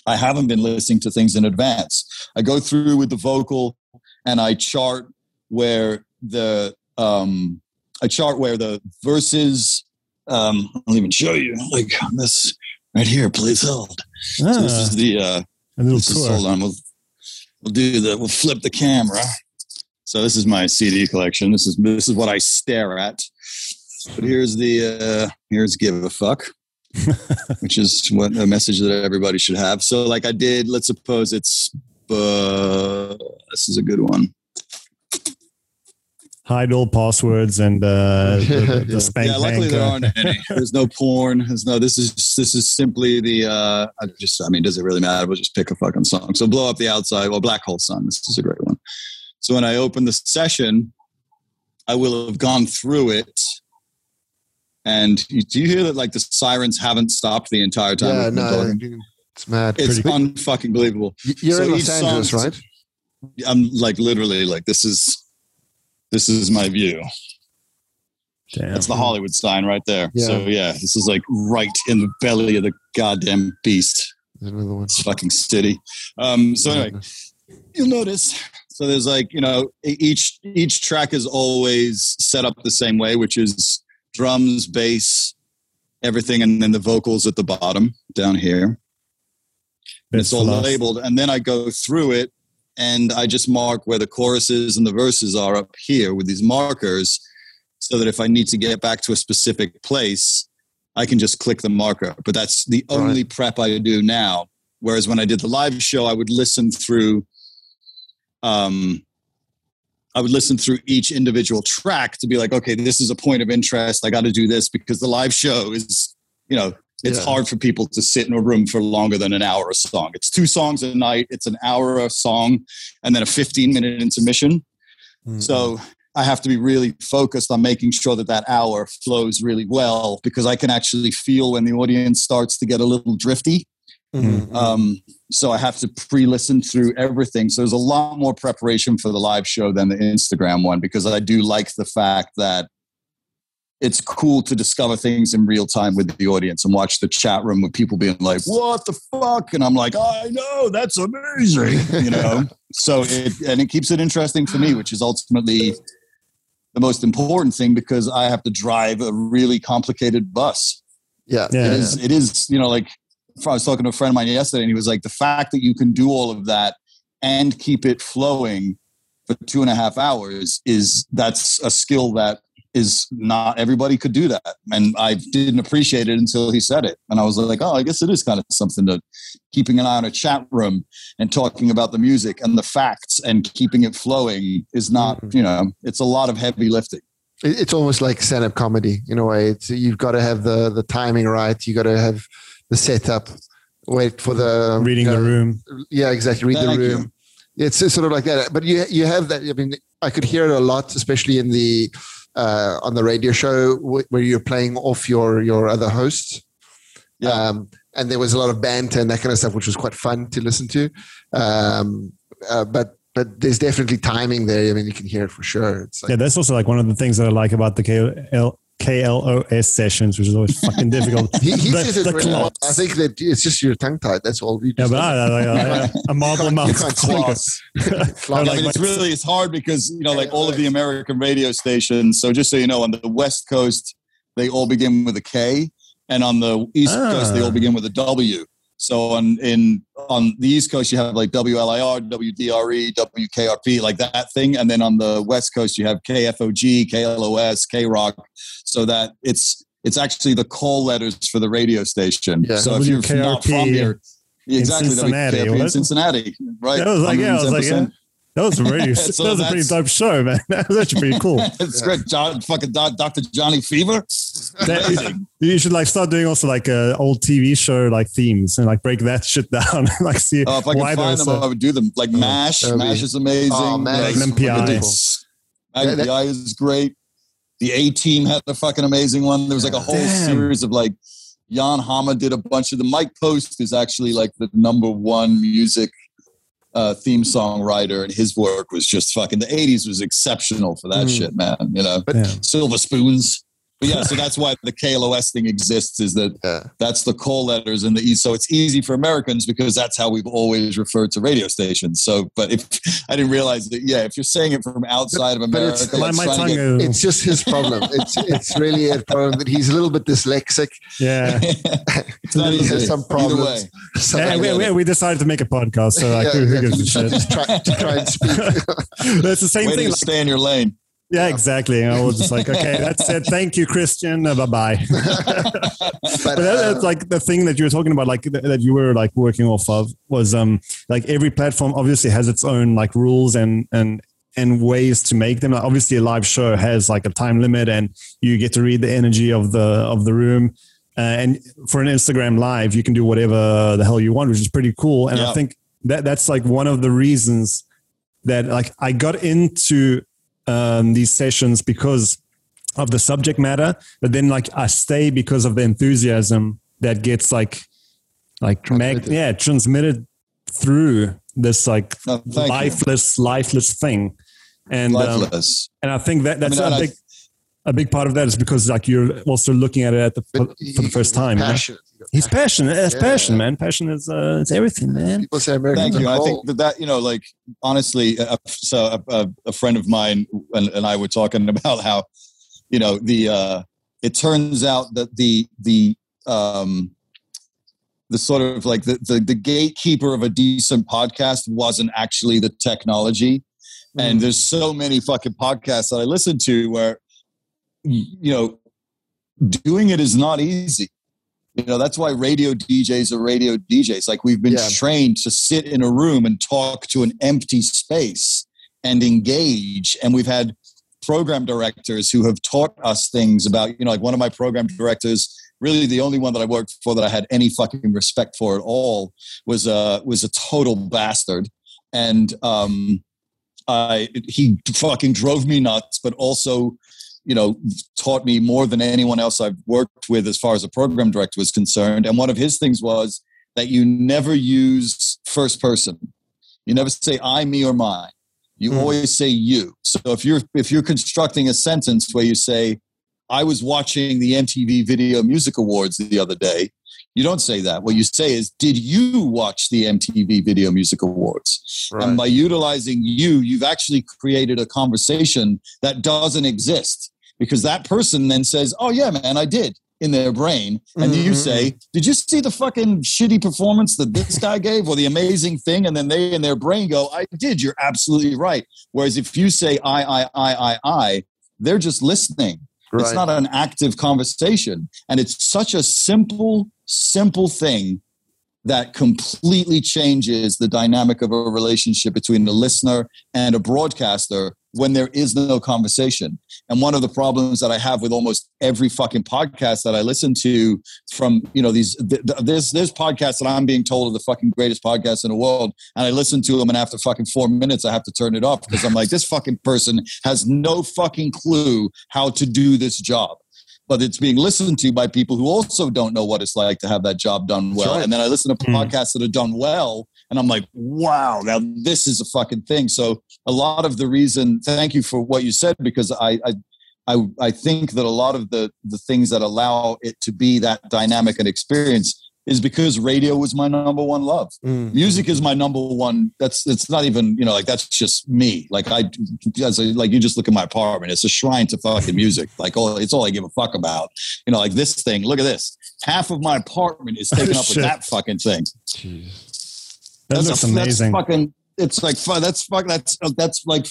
I haven't been listening to things in advance. I go through with the vocal and I chart where the um I chart where the verses um I'll even show you like this right here, please hold. Ah, so this is the uh a little tour. Is, hold on, we'll we'll do the we'll flip the camera. So this is my CD collection. This is this is what I stare at. But here's the uh here's give a fuck. which is what a message that everybody should have. So like I did, let's suppose it's uh this is a good one hide all passwords and uh, the, the spank yeah luckily there aren't any. There's no porn. There's no this is this is simply the uh i just i mean does it really matter? We'll just pick a fucking song. So blow up the outside world black hole sun this is a great one. So when i open the session i will have gone through it. And do you hear that like the sirens haven't stopped the entire time yeah no it's mad. It's unfucking believable. You're so in los angeles right? I'm like literally like this is this is my view. Damn. That's the Hollywood sign right there. Yeah. So yeah, this is like right in the belly of the goddamn beast. another one. It's fucking city. Um, so anyway, you'll notice. So there's like you know each each track is always set up the same way, which is drums, bass, everything, and then the vocals at the bottom down here. And it's all labeled, and then I go through it and I just mark where the choruses and the verses are up here with these markers so that if I need to get back to a specific place, I can just click the marker. But that's the only right. prep I do now. Whereas when I did the live show, I would listen through um, I would listen through each individual track to be like, okay, this is a point of interest. I got to do this because the live show is, you know, it's yeah. hard for people to sit in a room for longer than an hour a song. It's two songs a night, it's an hour a song, and then a 15 minute intermission. Mm-hmm. So I have to be really focused on making sure that that hour flows really well because I can actually feel when the audience starts to get a little drifty. Mm-hmm. Um, so I have to pre-listen through everything. So there's a lot more preparation for the live show than the Instagram one because I do like the fact that it's cool to discover things in real time with the audience and watch the chat room with people being like, "What the fuck?" and I'm like, "I know that's amazing," you know. so it and it keeps it interesting for me, which is ultimately the most important thing because I have to drive a really complicated bus. Yeah, yeah it is. It is. You know, like I was talking to a friend of mine yesterday, and he was like, "The fact that you can do all of that and keep it flowing." for two and a half hours is that's a skill that is not everybody could do that. And I didn't appreciate it until he said it. And I was like, oh, I guess it is kind of something to keeping an eye on a chat room and talking about the music and the facts and keeping it flowing is not, mm-hmm. you know, it's a lot of heavy lifting. It's almost like stand-up comedy in a way. It's you've got to have the the timing right. You got to have the setup. Wait for the reading the room. Yeah, exactly. Read Thank the room. You. It's sort of like that. But you you have that. I mean, I could hear it a lot, especially in the uh, on the radio show where you're playing off your your other hosts. Yeah. Um, and there was a lot of banter and that kind of stuff, which was quite fun to listen to. Um, uh, but but there's definitely timing there. I mean, you can hear it for sure. Like, yeah, that's also like one of the things that I like about the KL, KLOS sessions, which is always fucking difficult. he, he the, says it really well. I think that it's just your tongue tied. That's all. You yeah, but I, I, I, a marble mouth. I mean, it's really it's hard because you know, like all of the American radio stations. So just so you know, on the West Coast, they all begin with a K, and on the East ah. Coast, they all begin with a W. So on in on the East Coast, you have like WLIR, WDRE, WKRP, like that thing, and then on the West Coast, you have KFOG, KLOS, KROQ. So that it's it's actually the call letters for the radio station. Yeah. So if you're not from here, exactly, in Cincinnati, in Cincinnati, right? Yeah, I was like, yeah, I was like, yeah. That was a really so that was a pretty dope show, man. That was actually pretty cool. it's great, John, fucking Dr. Johnny Fever. That, you should like start doing also like a old TV show like themes and like break that shit down. like see oh, if I can find them, I would do them. Like oh, Mash, Mash is amazing. Oh, Mash, like, MPI. MPI is great. The A Team had a fucking amazing one. There was like a whole Damn. series of like Jan Hammer did a bunch of the Mike Post is actually like the number one music uh, theme song writer, and his work was just fucking. The '80s was exceptional for that Mm. shit, man. You know, But- Yeah. silver spoons. But yeah, so that's why the KLOS thing exists. Is that Yeah. that's the call letters in the East. So it's easy for Americans because that's how we've always referred to radio stations. So, but if I didn't realize that, yeah, if you're saying it from outside of but America, it's- My, my tongue. get- It's just his problem. It's it's really a problem that he's a little bit dyslexic. yeah. it's not He has some problems. So, Yeah, we, we, we decided to make a podcast, so like, Yeah, who, who yeah, gives a to- shit? to try, to try and speak. That's the same Way thing. to like- stay in your lane. Yeah, exactly. I was just like, okay, that's it. Thank you, Christian. Uh, bye bye. but But that, uh, that's like the thing that you were talking about, like th- that you were like working off of was um like every platform obviously has its own like rules and and and ways to make them. Like, obviously, a live show has like a time limit, and you get to read the energy of the of the room. Uh, and for an Instagram live, you can do whatever the hell you want, which is pretty cool. And I think that that's like one of the reasons that like I got into um, these sessions because of the subject matter, but then like I stay because of the enthusiasm that gets like like mag- Transmitted. yeah transmitted through this like No, thank you. lifeless lifeless thing, and um, and I think that that's I mean, a big a big part of that is because like you're also looking at it at the for, for the first time. Passionate. He's passionate. It's Yeah. passion, man. Passion is uh, it's everything, man. People say Americans Thank you. are I think that, that you know, like honestly, uh, so a, a, a friend of mine and, and I were talking about how, you know, the uh, it turns out that the the um, the sort of like the, the the gatekeeper of a decent podcast wasn't actually the technology, and Mm. there's so many fucking podcasts that I listen to where, you know, doing it is not easy. You know, that's why radio DJs are radio DJs. Like we've been Yeah. trained to sit in a room and talk to an empty space and engage. And we've had program directors who have taught us things about, you know, like one of my program directors, really the only one that I worked for that I had any fucking respect for at all was a was a total bastard. And um I he fucking drove me nuts, but also you know, taught me more than anyone else I've worked with as far as a program director was concerned. And one of his things was that you never use first person. You never say I, me, or mine. You Hmm. always say you. So if you're if you're constructing a sentence where you say, I was watching the MTV Video Music Awards the other day, you don't say that. What you say is, Did you watch the MTV Video Music Awards? Right. And by utilizing you, you've actually created a conversation that doesn't exist because that person then says, Oh, yeah, man, I did in their brain. And you Mhm. say, Did you see the fucking shitty performance that this guy gave or the amazing thing? And then they in their brain go, I did. You're absolutely right. Whereas if you say, I, I, I, I, I, they're just listening. It's not an active conversation. And it's such a simple, simple thing that completely changes the dynamic of a relationship between a listener and a broadcaster when there is no conversation. And one of the problems that I have with almost every fucking podcast that I listen to from, you know, these, th- th- there's, there's podcasts that I'm being told are the fucking greatest podcasts in the world. And I listen to them and after fucking four minutes, I have to turn it off because I'm like, this fucking person has no fucking clue how to do this job. But it's being listened to by people who also don't know what it's like to have that job done well. Sure. And then I listen to Hmm. podcasts that are done well, and I'm like, wow, now this is a fucking thing. So a lot of the reason, thank you for what you said, because I, I I, I think that a lot of the the things that allow it to be that dynamic and experience is because radio was my number one love. Mm. Music is my number one. That's it's not even you know like that's just me. Like I, as a, like you just look at my apartment. It's a shrine to fucking music. Like all it's all I give a fuck about. You know, like this thing. Look at this. Half of my apartment is taken up with that fucking thing. That That's a- amazing. That's fucking. It's like that's fuck. That's uh, that's like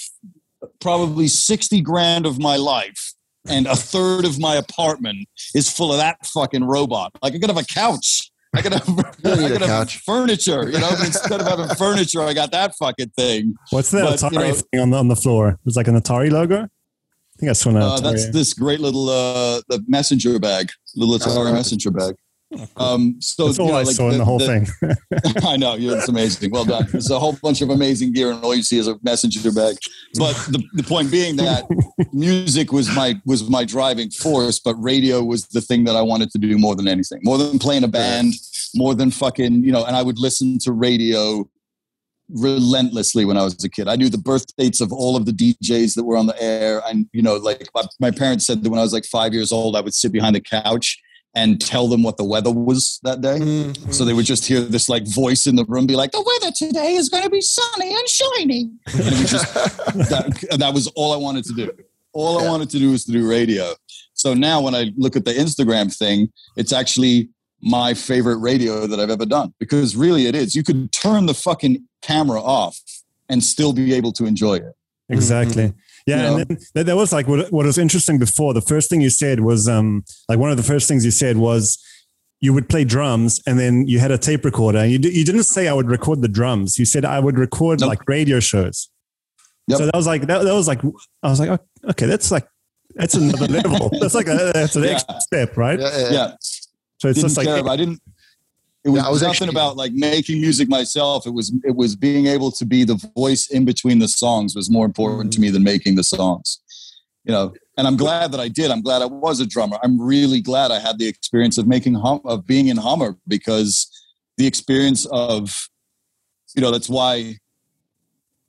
probably sixty grand of my life, and a third of my apartment is full of that fucking robot. Like I could have a couch. I could have, don't need I a could have couch. furniture. You know, but instead of having furniture, I got that fucking thing. What's that but, you know- thing on the on the floor? It's like an Atari logo. I think I saw an Uh, that's this great little uh, the messenger bag, little Atari Oh. messenger bag. Um, so That's all you know, I like saw in the whole thing. I know, it's amazing. Well done. There's a whole bunch of amazing gear, and all you see is a messenger bag. But the, the point being that music was my was my driving force, but radio was the thing that I wanted to do more than anything, more than playing a band, more than fucking you know. And I would listen to radio relentlessly when I was a kid. I knew the birth dates of all of the DJs that were on the air. And, you know, like my, my parents said that when I was like five years old, I would sit behind the couch and tell them what the weather was that day. Mm-hmm. So they would just hear this like voice in the room be like, the weather today is going to be sunny and shiny. And just, that, that, was all I wanted to do. All yeah. I wanted to do was to do radio. So now when I look at the Instagram thing, it's actually my favorite radio that I've ever done because really it is. You could turn the fucking camera off and still be able to enjoy it. Exactly. Mm-hmm. Yeah, you know? and that was like what, what was interesting before. The first thing you said was um like one of the first things you said was you would play drums and then you had a tape recorder. And you d- you didn't say I would record the drums. You said I would record nope. like radio shows. Yep. So that was like that, that was like I was like oh, okay, that's like that's another level. That's like a, that's an yeah. extra step, right? Yeah. yeah. yeah. So it's just like I didn't. It was, yeah, was nothing actually, about like making music myself. It was it was being able to be the voice in between the songs was more important to me than making the songs. You know, and I'm glad that I did. I'm glad I was a drummer. I'm really glad I had the experience of making hum of being in Hummer because the experience of you know that's why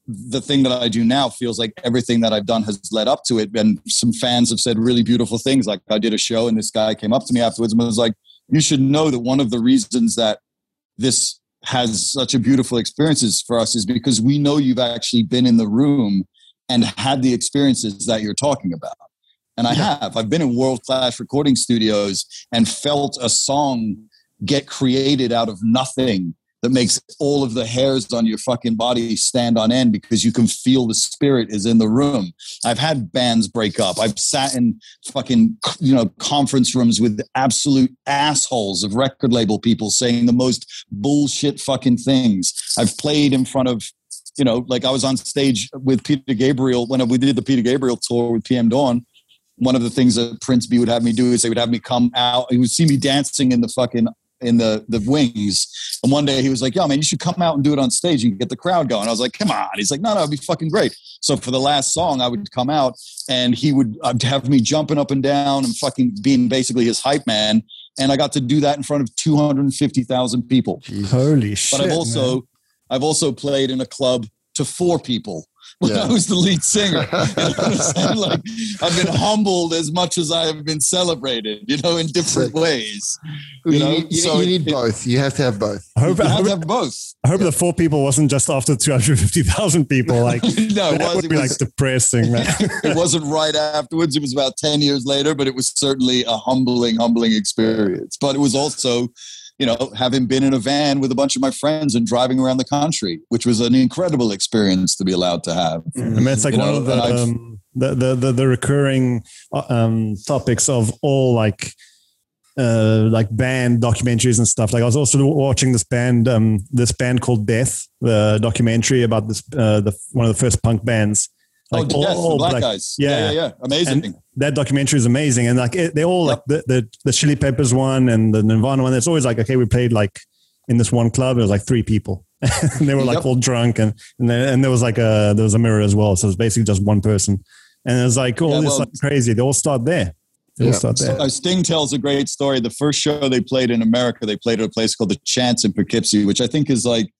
the thing that I do now feels like everything that I've done has led up to it. And some fans have said really beautiful things. Like I did a show and this guy came up to me afterwards and was like, you should know that one of the reasons that this has such a beautiful experiences for us is because we know you've actually been in the room and had the experiences that you're talking about. And I have. I've been in world class recording studios and felt a song get created out of nothing that makes all of the hairs on your fucking body stand on end because you can feel the spirit is in the room. I've had bands break up. I've sat in fucking you know conference rooms with absolute assholes of record label people saying the most bullshit fucking things. I've played in front of you know like I was on stage with Peter Gabriel when we did the Peter Gabriel tour with PM Dawn one of the things that Prince Be would have me do is they would have me come out. He would see me dancing in the fucking in the the wings. And one day he was like, "Yo, man, you should come out and do it on stage and get the crowd going." I was like, "Come on!" He's like, "No, no, it'd be fucking great." So for the last song, I would come out and he would uh, have me jumping up and down and fucking being basically his hype man. And I got to do that in front of two hundred and fifty thousand people. Holy shit! But I've also man. I've also played in a club to four people when yeah. I was the lead singer. You know like I've been humbled as much as I have been celebrated, you know, in different so, ways. You, know, you, you, so you need it, both. You have to have both. I hope, you have, to have both. I hope yeah. the four people wasn't just after 250,000 people. Like, no, that was, would be was, like depressing, man. it wasn't right afterwards. It was about 10 years later, but it was certainly a humbling, humbling experience. But it was also you know, having been in a van with a bunch of my friends and driving around the country, which was an incredible experience to be allowed to have. I mean, it's like you one know, of the, um, the, the, the, the, recurring uh, um, topics of all like, uh, like band documentaries and stuff. Like I was also watching this band, um, this band called Death, the documentary about this, uh, the one of the first punk bands like oh, yes, all, black like, guys. Yeah, yeah, yeah, yeah. amazing. And that documentary is amazing, and like it, they all like the, the the Chili Peppers one and the Nirvana one. It's always like okay, we played like in this one club. It was like three people, and they were like yep. all drunk, and and, then, and there was like a there was a mirror as well. So it was basically just one person, and it was like all yeah, this well, like crazy. They all start there. They yeah. all start there. Uh, Sting tells a great story. The first show they played in America, they played at a place called the Chance in Poughkeepsie, which I think is like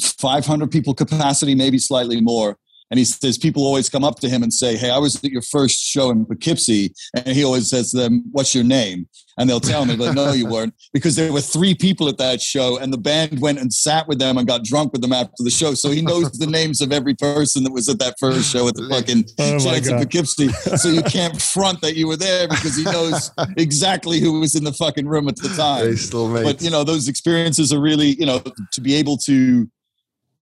500 people capacity, maybe slightly more and he says people always come up to him and say, "Hey, I was at your first show in Poughkeepsie," and he always says to them, "What's your name?" And they'll tell him, "Like, no, you weren't," because there were three people at that show, and the band went and sat with them and got drunk with them after the show. So he knows the names of every person that was at that first show at the fucking oh Chance in Poughkeepsie. So you can't front that you were there because he knows exactly who was in the fucking room at the time. But you know, those experiences are really, you know, to be able to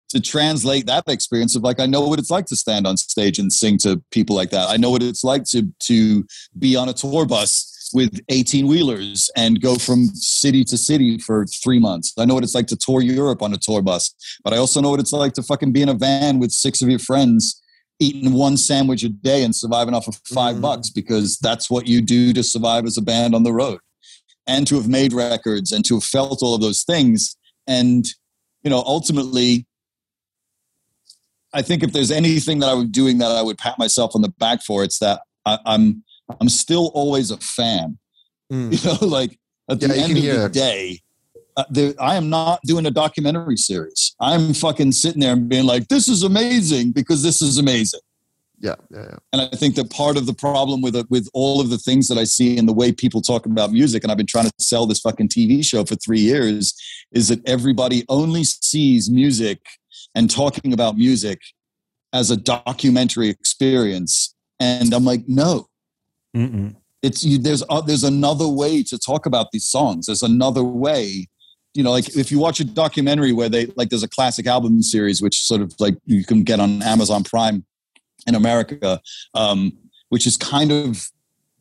to translate that experience of like I know what it's like to stand on stage and sing to people like that. I know what it's like to to be on a tour bus with 18 wheelers and go from city to city for 3 months. I know what it's like to tour Europe on a tour bus, but I also know what it's like to fucking be in a van with six of your friends eating one sandwich a day and surviving off of 5 mm. bucks because that's what you do to survive as a band on the road. And to have made records and to have felt all of those things and you know ultimately I think if there's anything that I was doing that I would pat myself on the back for, it's that I, am I'm, I'm still always a fan. Mm. You know, like at yeah, the end of the day, uh, there, I am not doing a documentary series. I'm fucking sitting there and being like, this is amazing because this is amazing. Yeah, yeah, yeah. And I think that part of the problem with with all of the things that I see and the way people talk about music, and I've been trying to sell this fucking TV show for three years, is that everybody only sees music and talking about music as a documentary experience. And I'm like, no, Mm-mm. it's you, there's uh, there's another way to talk about these songs. There's another way. You know, like if you watch a documentary where they like, there's a classic album series which sort of like you can get on Amazon Prime in America, um, which is kind of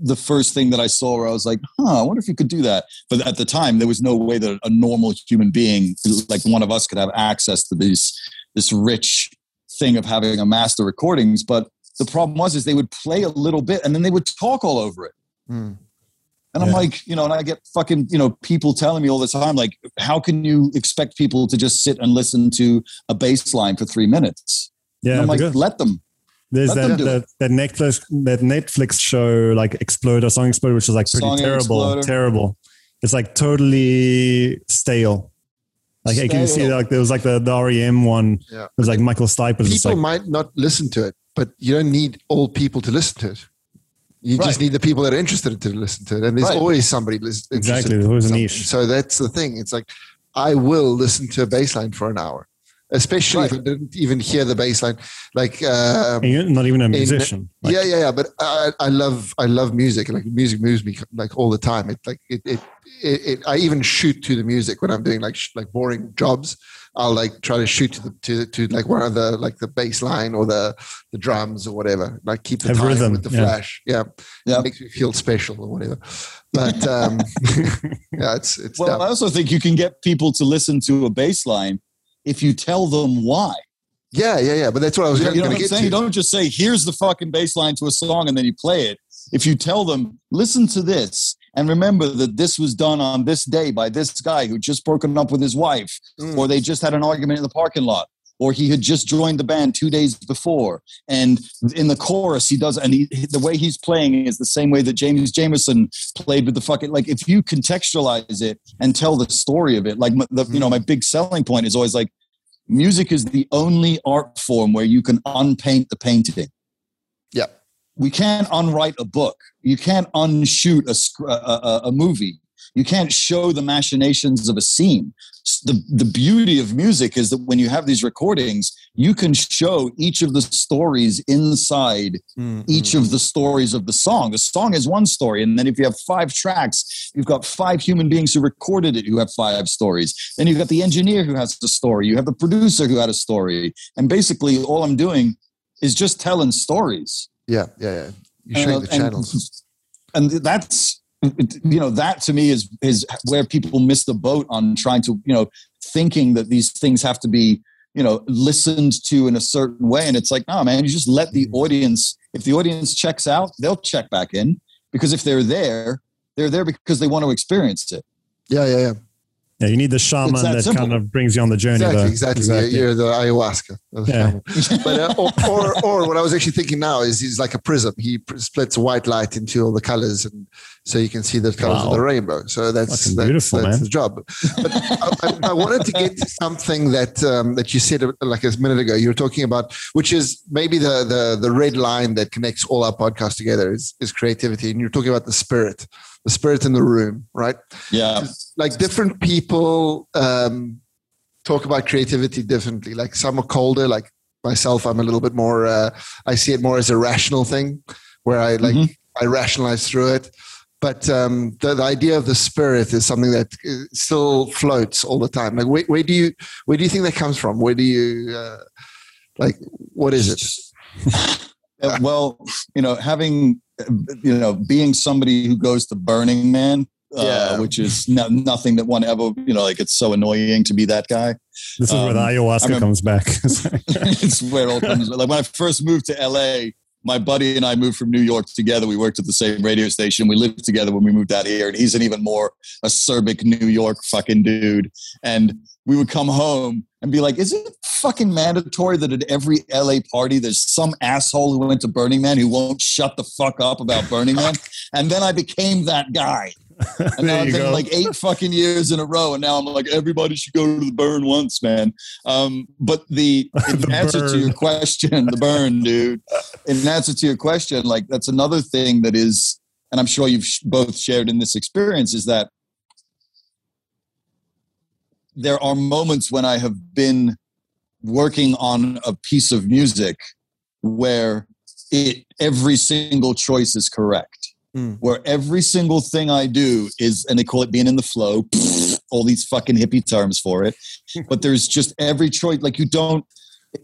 the first thing that I saw where I was like, huh, I wonder if you could do that. But at the time, there was no way that a normal human being, like one of us, could have access to this this rich thing of having a master recordings. But the problem was, is they would play a little bit and then they would talk all over it. Mm. And I'm Yeah. like, you know, and I get fucking, you know, people telling me all the time, like, how can you expect people to just sit and listen to a bass line for three minutes? And Yeah, I'm like, let them. there's let that, that that Netflix that Netflix show like Exploder, Song Exploder, which is like pretty Song terrible, Exploder. terrible. It's like totally stale. Like you can see Stale. like there was like the, the REM one. Yeah. It was like Michael Stipe was just People like might not listen to it, but you don't need all people to listen to it. You just need the people that are interested to listen to it, and there's Right. always somebody lis- interested. Exactly, in there's always a niche. So that's the thing. It's like I will listen to a bass line for an hour, especially if I didn't even hear the bass line. Like um, you're not even a musician. Like, yeah, yeah, yeah. But I, I love, I love music. Like music moves me like all the time. It like it, it, it, it I even shoot to the music when I'm doing like sh- like boring jobs. I'll like try to shoot to the to, to like one of the like the bass line or the the drums or whatever. Like keep the Have time rhythm, with the yeah. flash. Yeah, Yeah. It makes me feel special or whatever. But um, yeah, it's it's Well, dumb. I also think you can get people to listen to a bass line if you tell them why. yeah, yeah, yeah. But that's what I was You know, going to what I'm get saying? to. You don't just say, here's the fucking bass line to a song and then you play it. If you tell them, listen to this and remember that this was done on this day by this guy who just broken up with his wife, Mm. or they just had an argument in the parking lot, or he had just joined the band two days before. And in the chorus, he does, and he, the way he's playing is the same way that James Jamerson played with the fucking, like, if you contextualize it and tell the story of it, like, the, you know, my big selling point is always like, music is the only art form where you can unpaint the painting. Yeah. We can't unwrite a book. You can't unshoot a, a, a, a movie. You can't show the machinations of a scene. The, the beauty of music is that when you have these recordings, you can show each of the stories inside Mm, each mm. of the stories of the song. The song is one story. And then if you have five tracks, you've got five human beings who recorded it who have five stories. Then you've got the engineer who has a story. You have the producer who had a story. And basically, all I'm doing is just telling stories. yeah, yeah, yeah. You Uh, the and- channels. And that's, you know, that to me is, is where people miss the boat on trying to, you know, thinking that these things have to be, you know, listened to in a certain way. And it's like, no, man, you just let the mm-hmm. audience, if the audience checks out, they'll check back in because if they're there, they're there because they want to experience it. Yeah, yeah, yeah. Yeah, you need the shaman that that, kind of brings you on the journey. Exactly, though. exactly. exactly. You're the ayahuasca. of the Yeah. But uh, or, or or what I was actually thinking now is he's like a prism. He splits white light into all the colors, and so you can see the colors of the rainbow. So that's Fucking that's, beautiful, that's man. the job. But I, I, I wanted to get to something that um, that you said uh, like a minute ago. You were talking about, which is maybe the the the red line that connects all our podcasts together is is creativity, and you're talking about the spirit, the spirit in the room, right? Yeah. like different people um, talk about creativity differently. Like some are colder. Like myself, I'm a little bit more. Uh, I see it more as a rational thing, where I like Mhm. I rationalize through it. But um, the, the idea of the spirit is something that uh, still floats all the time. Like where, where do you where do you think that comes from? Where do you uh, like what is it? Uh, well, you know, having, uh, you know, being somebody who goes to Burning Man, uh, Yeah. which is no, nothing that one ever, you know, like it's so annoying to be that guy. This is where the Um, ayahuasca remember- comes back. it's where it all comes. Like when I first moved to LA, my buddy and I moved from New York together. We worked at the same radio station. We lived together when we moved out here, and he's an even more acerbic New York fucking dude. And we would come home and be like, "Is it fucking mandatory that at every LA party there's some asshole who went to Burning Man who won't shut the fuck up about Burning Man?" And then I became that guy. And now I've been like eight fucking years in a row, and now I'm like, everybody should go to the burn once, man. Um, but the, in the answer burn. to your question, the burn, dude. In answer to your question, like that's another thing that is, and I'm sure you've both shared in this experience, is that there are moments when I have been working on a piece of music where it every single choice is correct. Mm. Where every single thing I do is, and they call it being in the flow, all these fucking hippie terms for it. but there's just every choice, like you don't,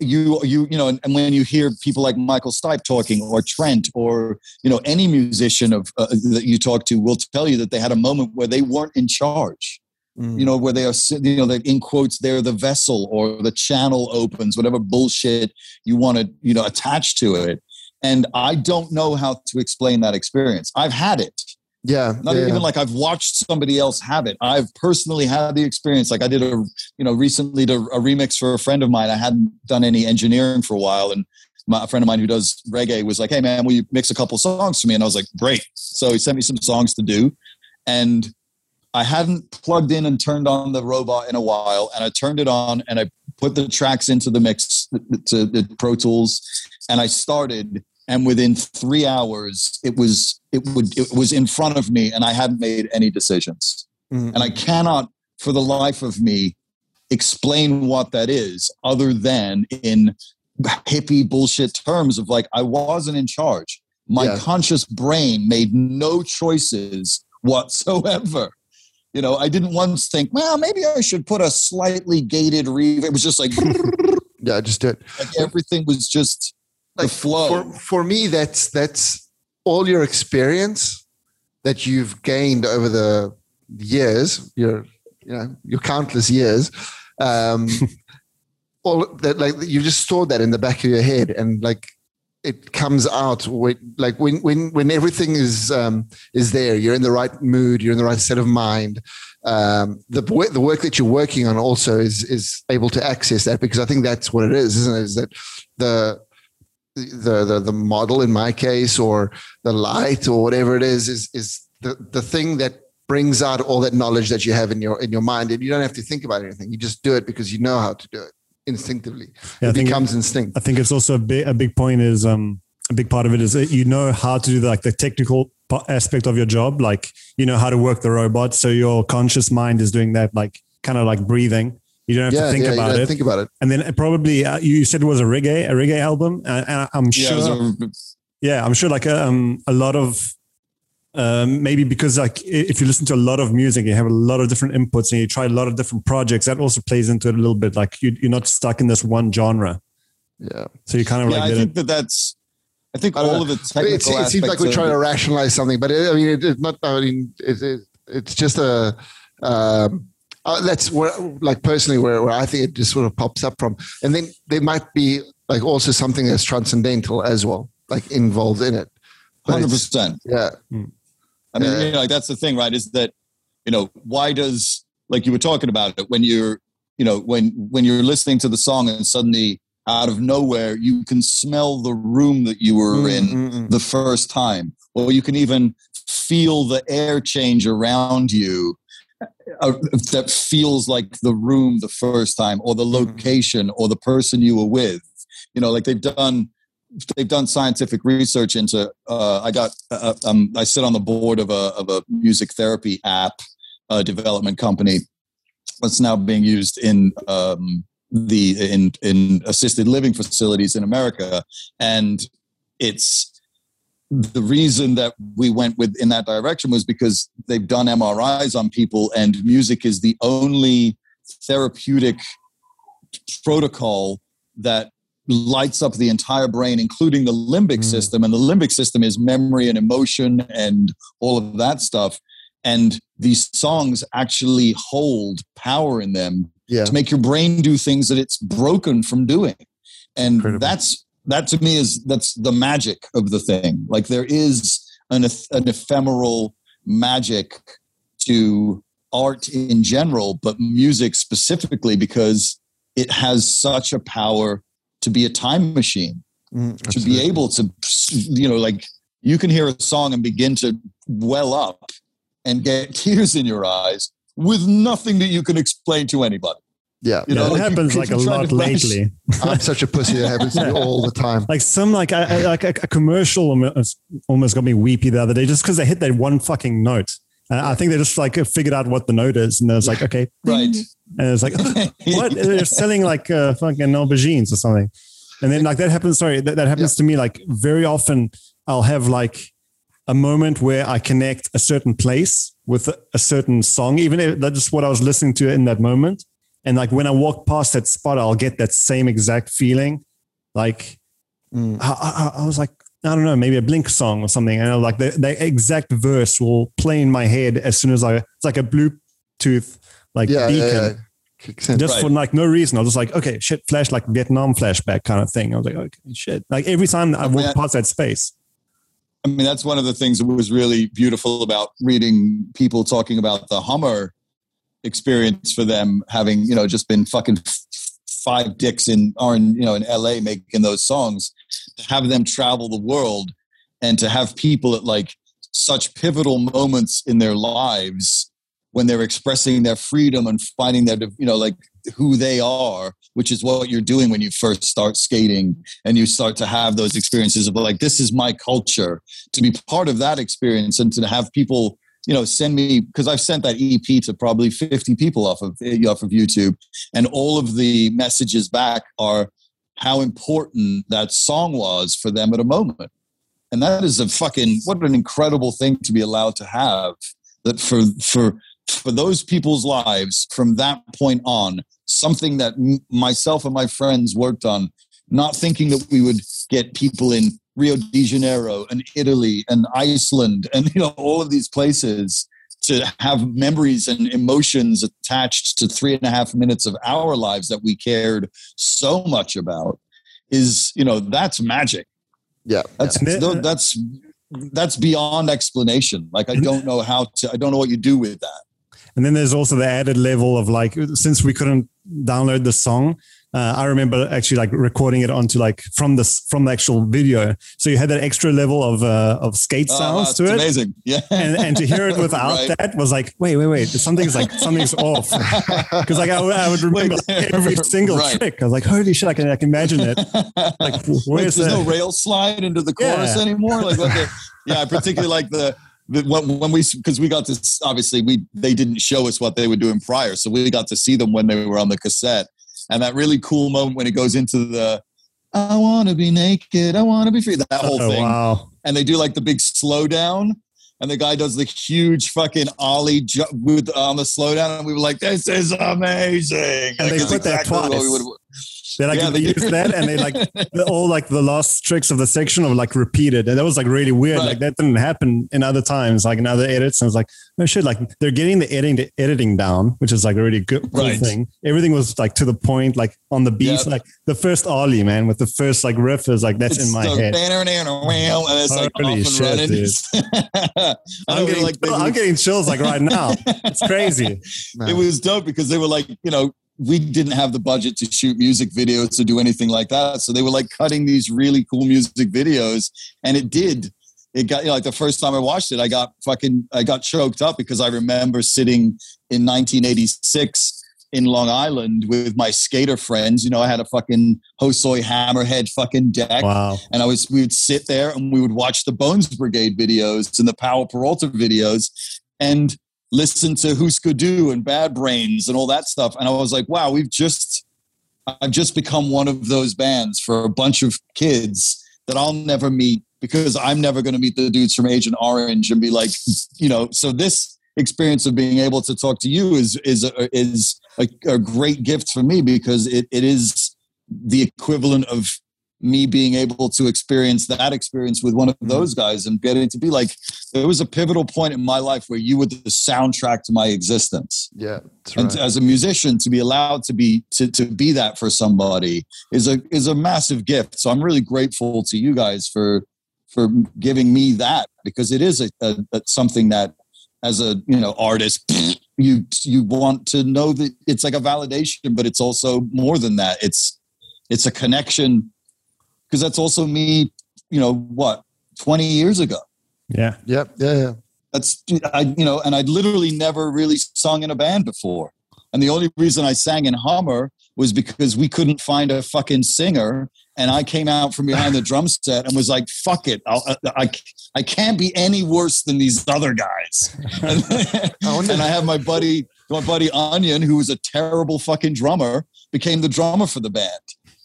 you you you know and, and, when you hear people like michael stipe talking or trent or you know any musician of uh, that you talk to will tell you that they had a moment where they weren't in charge Mm. You know, where they are, you know, that in quotes, they're the vessel or the channel opens, whatever bullshit you want to, you know, attach to it. And I don't know how to explain that experience. I've had it. Yeah. Not yeah. even like I've watched somebody else have it. I've personally had the experience. Like I did a, you know, recently a, a remix for a friend of mine. I hadn't done any engineering for a while. And my, a friend of mine who does reggae was like, Hey man, will you mix a couple songs for me? And I was like, great. So he sent me some songs to do. And I hadn't plugged in and turned on the robot in a while, and I turned it on and I put the tracks into the mix to the Pro Tools, and I started. And within three hours, it was it would it was in front of me, and I hadn't made any decisions. Mm-hmm. And I cannot, for the life of me, explain what that is, other than in hippie bullshit terms of like I wasn't in charge. My yeah. conscious brain made no choices whatsoever. You know, I didn't once think, well, maybe I should put a slightly gated reverb. It was just like, yeah, I just did. Like everything was just like the flow. For, for me, that's that's all your experience that you've gained over the years, your you know your countless years. Um, all that like you just stored that in the back of your head, and like it comes out when, like when when when everything is um, is there you're in the right mood you're in the right state of mind um, the the work that you're working on also is is able to access that because I think that's what it is isn't it? Is that the the the, the model in my case or the light or whatever it is is is the, the thing that brings out all that knowledge that you have in your in your mind and you don't have to think about anything. You just do it because you know how to do it instinctively. Yeah, it becomes it, instinct. I think it's also a big a big point is um a big part of it is that you know how to do like the technical aspect of your job, like you know how to work the robot. So your conscious mind is doing that, like kind of like breathing. You don't have yeah, to think yeah, about it. Think about it. And then probably uh, you said it was a reggae, a reggae album, uh, and I'm sure. Yeah, a, yeah, I'm sure like um, a lot of um, maybe because like if you listen to a lot of music, you have a lot of different inputs and you try a lot of different projects. That also plays into it a little bit. Like you, are not stuck in this one genre. Yeah. So you kind of yeah, like. I think it. that that's. I think all know. of the technical. it seems like we're trying to rationalize something, but it, I mean, it, it's not. I mean, it, it, it's just a. Um, uh, that's where, like personally, where, where I think it just sort of pops up from, and then there might be like also something that's transcendental as well, like involved in it. Hundred percent. Yeah. Mm. I mean, you know, like that's the thing, right? Is that you know why does like you were talking about it when you're you know when when you're listening to the song and suddenly out of nowhere you can smell the room that you were mm, in mm, mm. the first time or you can even feel the air change around you uh, that feels like the room the first time or the mm. location or the person you were with you know like they've done they've done scientific research into. Uh, I got uh, uh, um, I sit on the board of a of a music therapy app uh, development company that's now being used in um, the in in assisted living facilities in America, and it's the reason that we went with in that direction was because they've done MRIs on people, and music is the only therapeutic protocol that lights up the entire brain, including the limbic mm. system. And the limbic system is memory and emotion and all of that stuff. And these songs actually hold power in them yeah. to make your brain do things that it's broken from doing. And Incredible. that's that to me is that's the magic of the thing. Like there is an, an ephemeral magic to art in general, but music specifically because it has such a power to be a time machine, mm, to be able to, you know, like you can hear a song and begin to well up and get tears in your eyes with nothing that you can explain to anybody. Yeah, You know, it like, happens like a lot lately. I'm such a pussy. That happens to me all the time. Like some like I, I- like a, a commercial almost, almost got me weepy the other day just because they hit that one fucking note. And I think they just like figured out what the note is, and it's like okay, Right. and it's like what they're selling like uh, fucking aubergines or something, and then like that happens. Sorry, that, that happens to me like very often. I'll have like a moment where I connect a certain place with a, a certain song, even if that's just what I was listening to in that moment. And like when I walk past that spot, I'll get that same exact feeling. Like Mm. I, I, I was like, I don't know, maybe a Blink song or something. And like the, the exact verse will play in my head as soon as I, it's like a Bluetooth like Yeah, yeah, beacon. yeah. Kicks in. Just Right. for like no reason. I was just like, okay, shit, flash like Vietnam flashback kind of thing. I was like, okay, shit. Like every time I mean, walk I- past that space. I mean, that's one of the things that was really beautiful about reading people talking about the Hummer experience for them having, you know, just been fucking five dicks in or in, you know, in LA making those songs, to have them travel the world and to have people at like such pivotal moments in their lives when they're expressing their freedom and finding their, you know, like who they are, which is what you're doing when you first start skating and you start to have those experiences of like, this is my culture to be part of that experience and to have people you know send me because i've sent that ep to probably 50 people off of eh, off of youtube and all of the messages back are how important that song was for them at a moment. And that is a fucking what an incredible thing to be allowed to have that for for for those people's lives from that point on something that m- myself and my friends worked on not thinking that we would get people in Rio de Janeiro and Italy and Iceland and you know all of these places to have memories and emotions attached to three and a half minutes of our lives that we cared so much about is you know that's magic. Yeah, that's Yeah. that's that's beyond explanation. Like i don't know how to i don't know what you do with that. And then there's also the added level of like, since we couldn't download the song, uh, I remember actually like recording it onto like from the from the actual video. So you had that extra level of uh, of skate Oh, sounds it's to it. amazing yeah And, and to hear it without Right. that was like, wait, wait, wait, something's like something's off. Because like I, would- I would remember Wait. every single Right. trick. I was like, holy shit, I can, I can imagine it. Like, Wait, there's the? no rail slide into the chorus Yeah. anymore. Like, what the, yeah, I particularly like the, when we because we got to obviously we they didn't show us what they were doing prior, so we got to see them when they were on the cassette, and that really cool moment when it goes into the I want to be naked, I want to be free, that whole oh, thing, wow. and they do like the big slowdown. And the guy does the huge fucking ollie ju- with on the slowdown, and we were like, "This is amazing!" And they put that what twice. They like Yeah, they used do. that and they like the- all like the last tricks of the section of like repeated. And that was like really weird. Right. Like that didn't happen in other times, like in other edits. And it's like, no shit, like they're getting the editing the editing down, which is like a really good cool Right. thing. Everything was like to the point, like on the beat. Yep. Like the first Ollie, man, with the first like riff is like that's in my head. banner, banner, and it's like Holy off shit, dude. I I'm getting, like I'm getting chills like right now. It's crazy. It was dope because they were like, you know, we didn't have the budget to shoot music videos to do anything like that, so they were like cutting these really cool music videos, and it did. It got you know, like the first time I watched it, I got fucking, I got choked up because I remember sitting in 1986 in Long Island with my skater friends. You know, I had a fucking Hosoi Hammerhead fucking deck. Wow. and I was we would sit there and we would watch the Bones Brigade videos and the Powell Peralta videos and listen to Husker Du and Bad Brains and all that stuff. And I was like, wow, we've just I've just become one of those bands for a bunch of kids that I'll never meet because I'm never going to meet the dudes from Agent Orange and be like, you know, so this experience of being able to talk to you is is a, is a, a great gift for me because it, it is the equivalent of me being able to experience that experience with one of mm-hmm. those guys and getting to be like there was a pivotal point in my life where you were the soundtrack to my existence. Yeah, and right. as a musician to be allowed to be to, to be that for somebody is a is a massive gift. So i'm really grateful to you guys for for giving me that because it is a, a, a something that as a you know artist you you want to know that it's like a validation but it's also more than that. It's it's a connection because that's also me you know what 20 years ago Yeah. Yep, yeah, yeah. That's I you know, and I'd literally never really sung in a band before. And the only reason I sang in Hummer was because we couldn't find a fucking singer. And I came out from behind the drum set and was like, fuck it. I'll, I, I, I can't be any worse than these other guys. and, and I have my buddy, my buddy Onion, who was a terrible fucking drummer, became the drummer for the band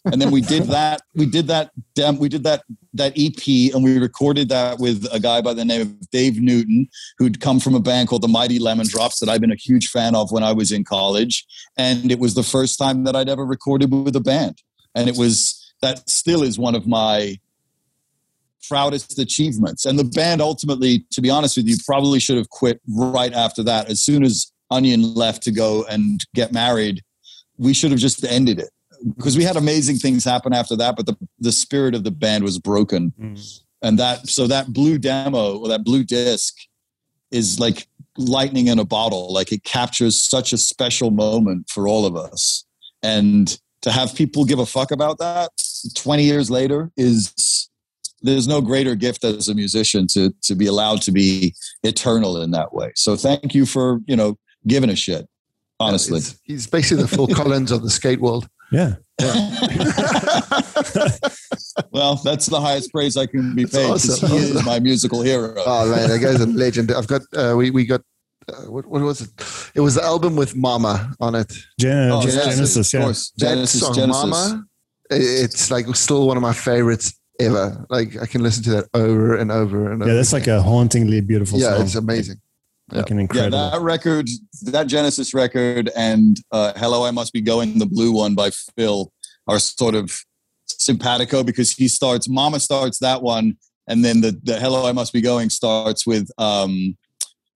and then we did that we did that we did that that ep and we recorded that with a guy by the name of dave newton who'd come from a band called the mighty lemon drops that i've been a huge fan of when i was in college. And it was the first time that i'd ever recorded with a band. And it was that still is one of my proudest achievements. And the band ultimately to be honest with you probably should have quit right after that. As soon as onion left to go and get married we should have just ended it because we had amazing things happen after that, but the the spirit of the band was broken, mm. and that so that blue demo or that blue disc is like lightning in a bottle. Like it captures such a special moment for all of us, and to have people give a fuck about that 20 years later is there's no greater gift as a musician to to be allowed to be eternal in that way. So thank you for you know giving a shit. Honestly, yeah, he's basically the Phil Collins of the skate world. Yeah. yeah. well, that's the highest praise I can be paid because awesome. he is my musical hero. Oh man, that guy's a legend. I've got uh, we we got uh, what, what, was it? It was the album with Mama on it. Gen- oh, Genesis, Genesis, yeah. Genesis, song, Genesis. Mama. It's like still one of my favorites ever. Like I can listen to that over and over and over. Yeah, that's again. like a hauntingly beautiful. Song. Yeah, song. it's amazing. Like an incredible. Yeah, that record, that Genesis record, and uh, "Hello, I Must Be Going," the blue one by Phil, are sort of simpatico because he starts. Mama starts that one, and then the the "Hello, I Must Be Going" starts with um,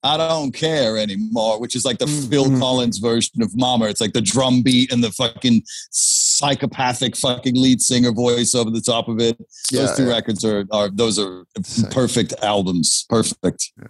"I Don't Care Anymore," which is like the mm-hmm. Phil Collins version of Mama. It's like the drum beat and the fucking psychopathic fucking lead singer voice over the top of it. Yeah, those two yeah. records are are those are perfect albums. Perfect. Yeah.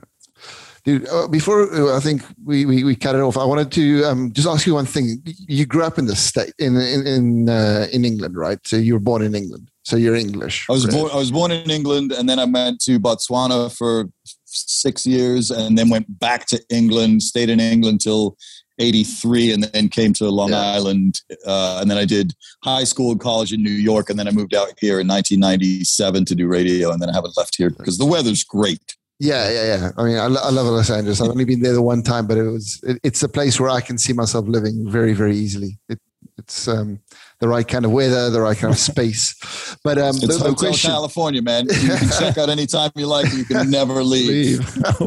Dude, uh, before uh, I think we, we, we cut it off, I wanted to um, just ask you one thing. You grew up in the state in in in, uh, in England, right? So you were born in England. So you're English. I was born. I was born in England, and then I went to Botswana for six years, and then went back to England. Stayed in England till 83 and then came to Long yeah. Island. Uh, and then I did high school and college in New York. And then I moved out here in 1997 to do radio. And then I haven't left here because the weather's great. Yeah, yeah, yeah. I mean, I, I love Los Angeles. I've only been there the one time, but it was it, it's a place where I can see myself living very, very easily. It, it's um, the right kind of weather, the right kind of space. But um, it's the, question, California, man. You can check out anytime you like. You can never leave. leave.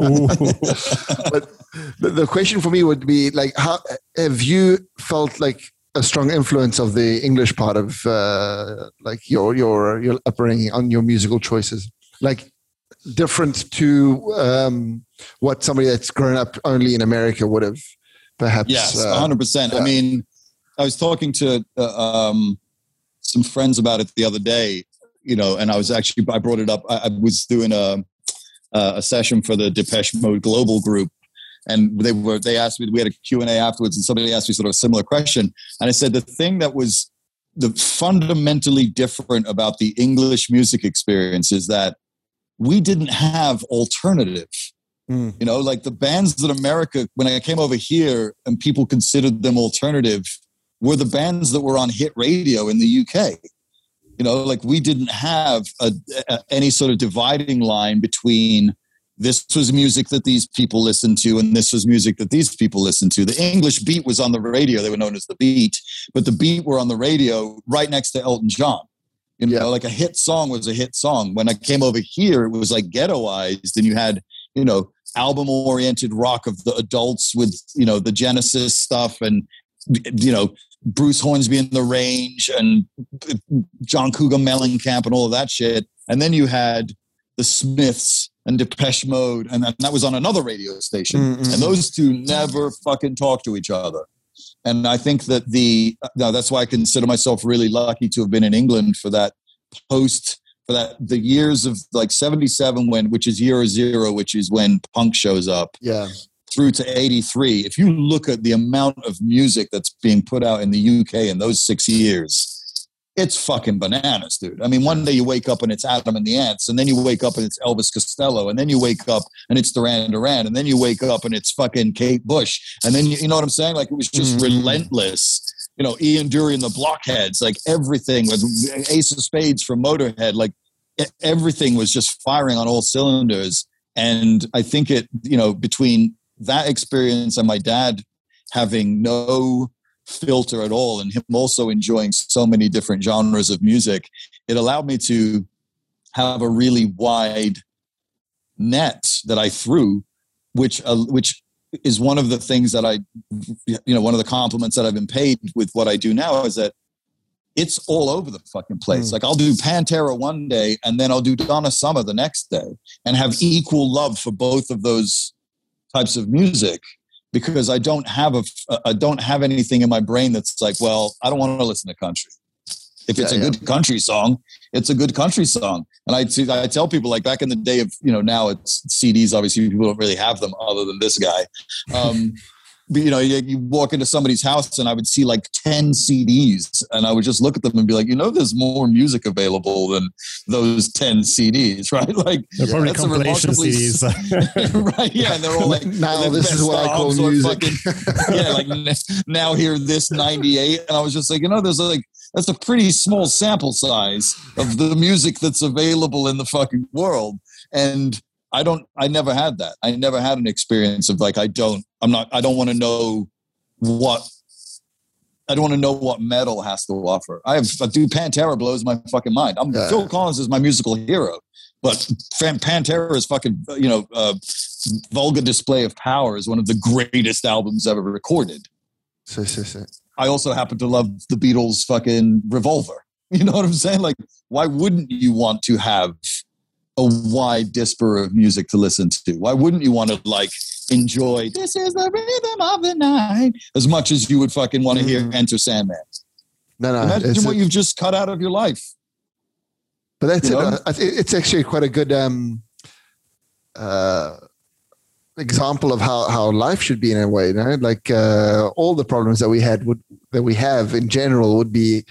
but the, the question for me would be like, how have you felt like a strong influence of the English part of uh, like your your your upbringing on your musical choices? Like different to um, what somebody that's grown up only in America would have perhaps. Yes, uh, hundred uh, percent. I mean, I was talking to uh, um, some friends about it the other day, you know, and I was actually I brought it up. I, I was doing a a session for the Depeche Mode Global Group, and they were they asked me we had a Q and A afterwards, and somebody asked me sort of a similar question, and I said the thing that was the fundamentally different about the English music experience is that we didn't have alternative. Mm. You know, like the bands that America, when I came over here and people considered them alternative, were the bands that were on hit radio in the UK. You know, like we didn't have a, a, any sort of dividing line between this was music that these people listened to and this was music that these people listened to. The English beat was on the radio. They were known as the beat, but the beat were on the radio right next to Elton John. You know, yeah. like a hit song was a hit song. When I came over here, it was like ghettoized, and you had, you know, album oriented rock of the adults with, you know, the Genesis stuff and, you know, Bruce Hornsby and the Range and John Cougar Mellencamp and all of that shit. And then you had the Smiths and Depeche Mode, and that was on another radio station. Mm-hmm. And those two never fucking talk to each other. And I think that the now that's why I consider myself really lucky to have been in England for that post for that the years of like 77 when which is year zero which is when punk shows up yeah. through to 83 if you look at the amount of music that's being put out in the uk in those six years it's fucking bananas, dude. I mean, one day you wake up and it's Adam and the Ants, and then you wake up and it's Elvis Costello, and then you wake up and it's Duran Duran, and then you wake up and it's fucking Kate Bush, and then you, you know what I'm saying? Like it was just mm-hmm. relentless. You know, Ian Dury and the Blockheads, like everything with Ace of Spades from Motorhead, like everything was just firing on all cylinders. And I think it, you know, between that experience and my dad having no filter at all and him also enjoying so many different genres of music it allowed me to have a really wide net that i threw which uh, which is one of the things that i you know one of the compliments that i've been paid with what i do now is that it's all over the fucking place. Mm. Like I'll do Pantera one day and then I'll do Donna Summer the next day and have equal love for both of those types of music because I don't have a I don't have anything in my brain that's like, well, I don't want to listen to country. If it's yeah, a yeah. good country song, it's a good country song. And I, I tell people like back in the day of, you know, now it's CDs, obviously people don't really have them other than this guy. Um, you know, you, you, walk into somebody's house and I would see like 10 CDs and I would just look at them and be like, you know, there's more music available than those 10 CDs, right? Like, they're probably compilation CDs. right. Yeah. And they're all like, now this is what I call music. Fucking, yeah. Like now hear this 98. And I was just like, you know, there's like, that's a pretty small sample size of the music that's available in the fucking world. And I don't, I never had that. I never had an experience of like, I don't, I'm not, I don't want to know what, I don't want to know what metal has to offer. I have, dude, Pantera blows my fucking mind. I'm, yeah. Phil Collins is my musical hero, but Pantera is fucking, you know, uh, Vulgar Display of Power is one of the greatest albums ever recorded. So, so, so. I also happen to love the Beatles' fucking Revolver. You know what I'm saying? Like, why wouldn't you want to have a wide disparate of music to listen to. Why wouldn't you want to like enjoy this is the rhythm of the night as much as you would fucking want to hear mm. Enter Sandman? No, no. Imagine what a, you've just cut out of your life. But that's you it. it's actually quite a good um, uh, example of how, how life should be in a way. You know? Like uh, all the problems that we had would that we have in general would be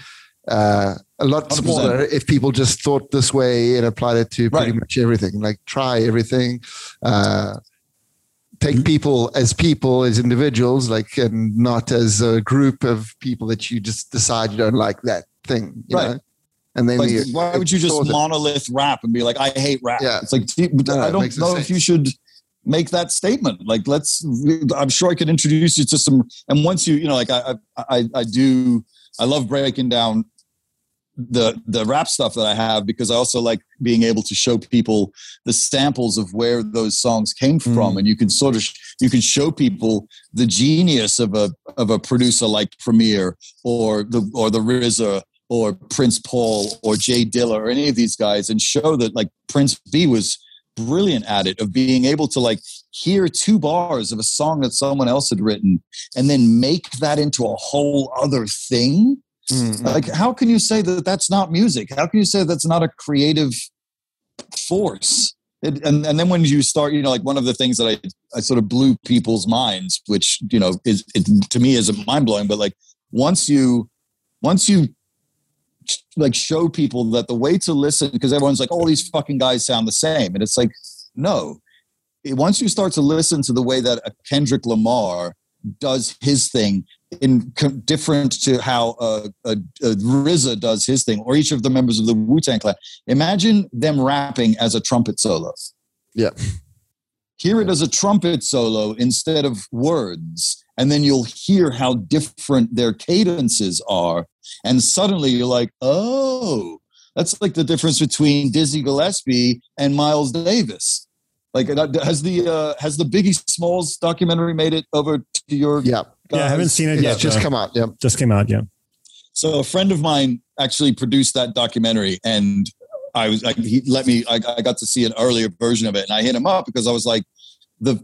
uh, a lot 100%. smaller if people just thought this way and applied it to pretty right. much everything. Like try everything. Uh, take mm-hmm. people as people, as individuals, like and not as a group of people that you just decide you don't like that thing. right. Know? And then like, why would you just monolith rap and be like, I hate rap? Yeah. It's like no, I don't know if you should make that statement. Like, let's. I'm sure I could introduce you to some. And once you, you know, like I, I, I do. I love breaking down the the rap stuff that I have because I also like being able to show people the samples of where those songs came from, mm. and you can sort of you can show people the genius of a of a producer like Premier or the or the RZA or Prince Paul or Jay Dilla or any of these guys, and show that like Prince Be was brilliant at it of being able to like hear two bars of a song that someone else had written and then make that into a whole other thing Mm-hmm. Like, how can you say that that's not music? How can you say that's not a creative force? It, and and then when you start, you know, like one of the things that I I sort of blew people's minds, which you know is it, to me is mind blowing. But like once you once you like show people that the way to listen, because everyone's like, all oh, these fucking guys sound the same, and it's like, no. Once you start to listen to the way that a Kendrick Lamar does his thing in different to how uh, uh, uh, RZA does his thing, or each of the members of the Wu Tang Clan. Imagine them rapping as a trumpet solo. Yeah. Hear it as a trumpet solo instead of words, and then you'll hear how different their cadences are. And suddenly you're like, oh, that's like the difference between Dizzy Gillespie and Miles Davis. Like, uh, has the uh, has the Biggie Smalls documentary made it over your? Yeah, yeah, I haven't seen it yet. just come out. Yeah, just came out. Yeah. So a friend of mine actually produced that documentary, and I was like, he let me. I, I got to see an earlier version of it, and I hit him up because I was like, the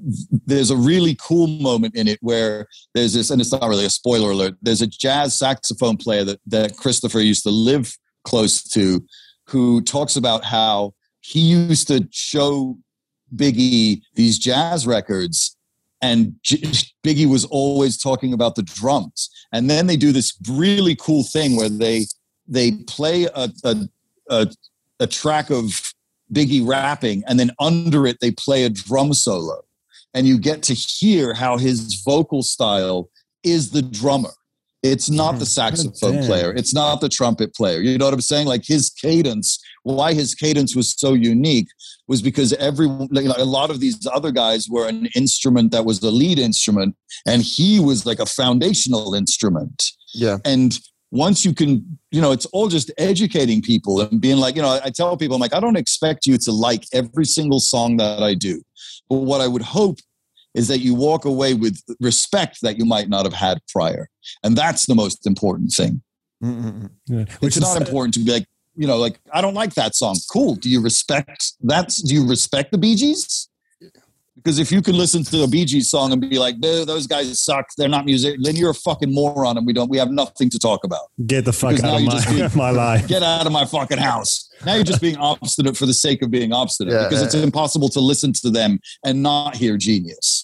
there's a really cool moment in it where there's this, and it's not really a spoiler alert. There's a jazz saxophone player that that Christopher used to live close to, who talks about how he used to show Biggie these jazz records and Biggie was always talking about the drums. And then they do this really cool thing where they they play a a, a, a track of Biggie rapping, and then under it they play a drum solo, and you get to hear how his vocal style is the drummer. It's not the saxophone player. It's not the trumpet player. You know what I'm saying? Like his cadence, why his cadence was so unique was because every like, a lot of these other guys were an instrument that was the lead instrument, and he was like a foundational instrument. Yeah. And once you can, you know, it's all just educating people and being like, you know, I tell people, I'm like, I don't expect you to like every single song that I do. But what I would hope is that you walk away with respect that you might not have had prior. And that's the most important thing. Mm-mm. Yeah. It's not important to be like, you know, like, I don't like that song. Cool. Do you respect that? Do you respect the Bee Gees? Because if you can listen to a Bee Gees song and be like, "Dude, those guys suck. They're not music," then you're a fucking moron, and we don't. We have nothing to talk about. Get the fuck Because out of you just my, need- my life. Get out of my fucking house. Now you're just being obstinate for the sake of being obstinate Yeah, because yeah, it's impossible to listen to them and not hear genius.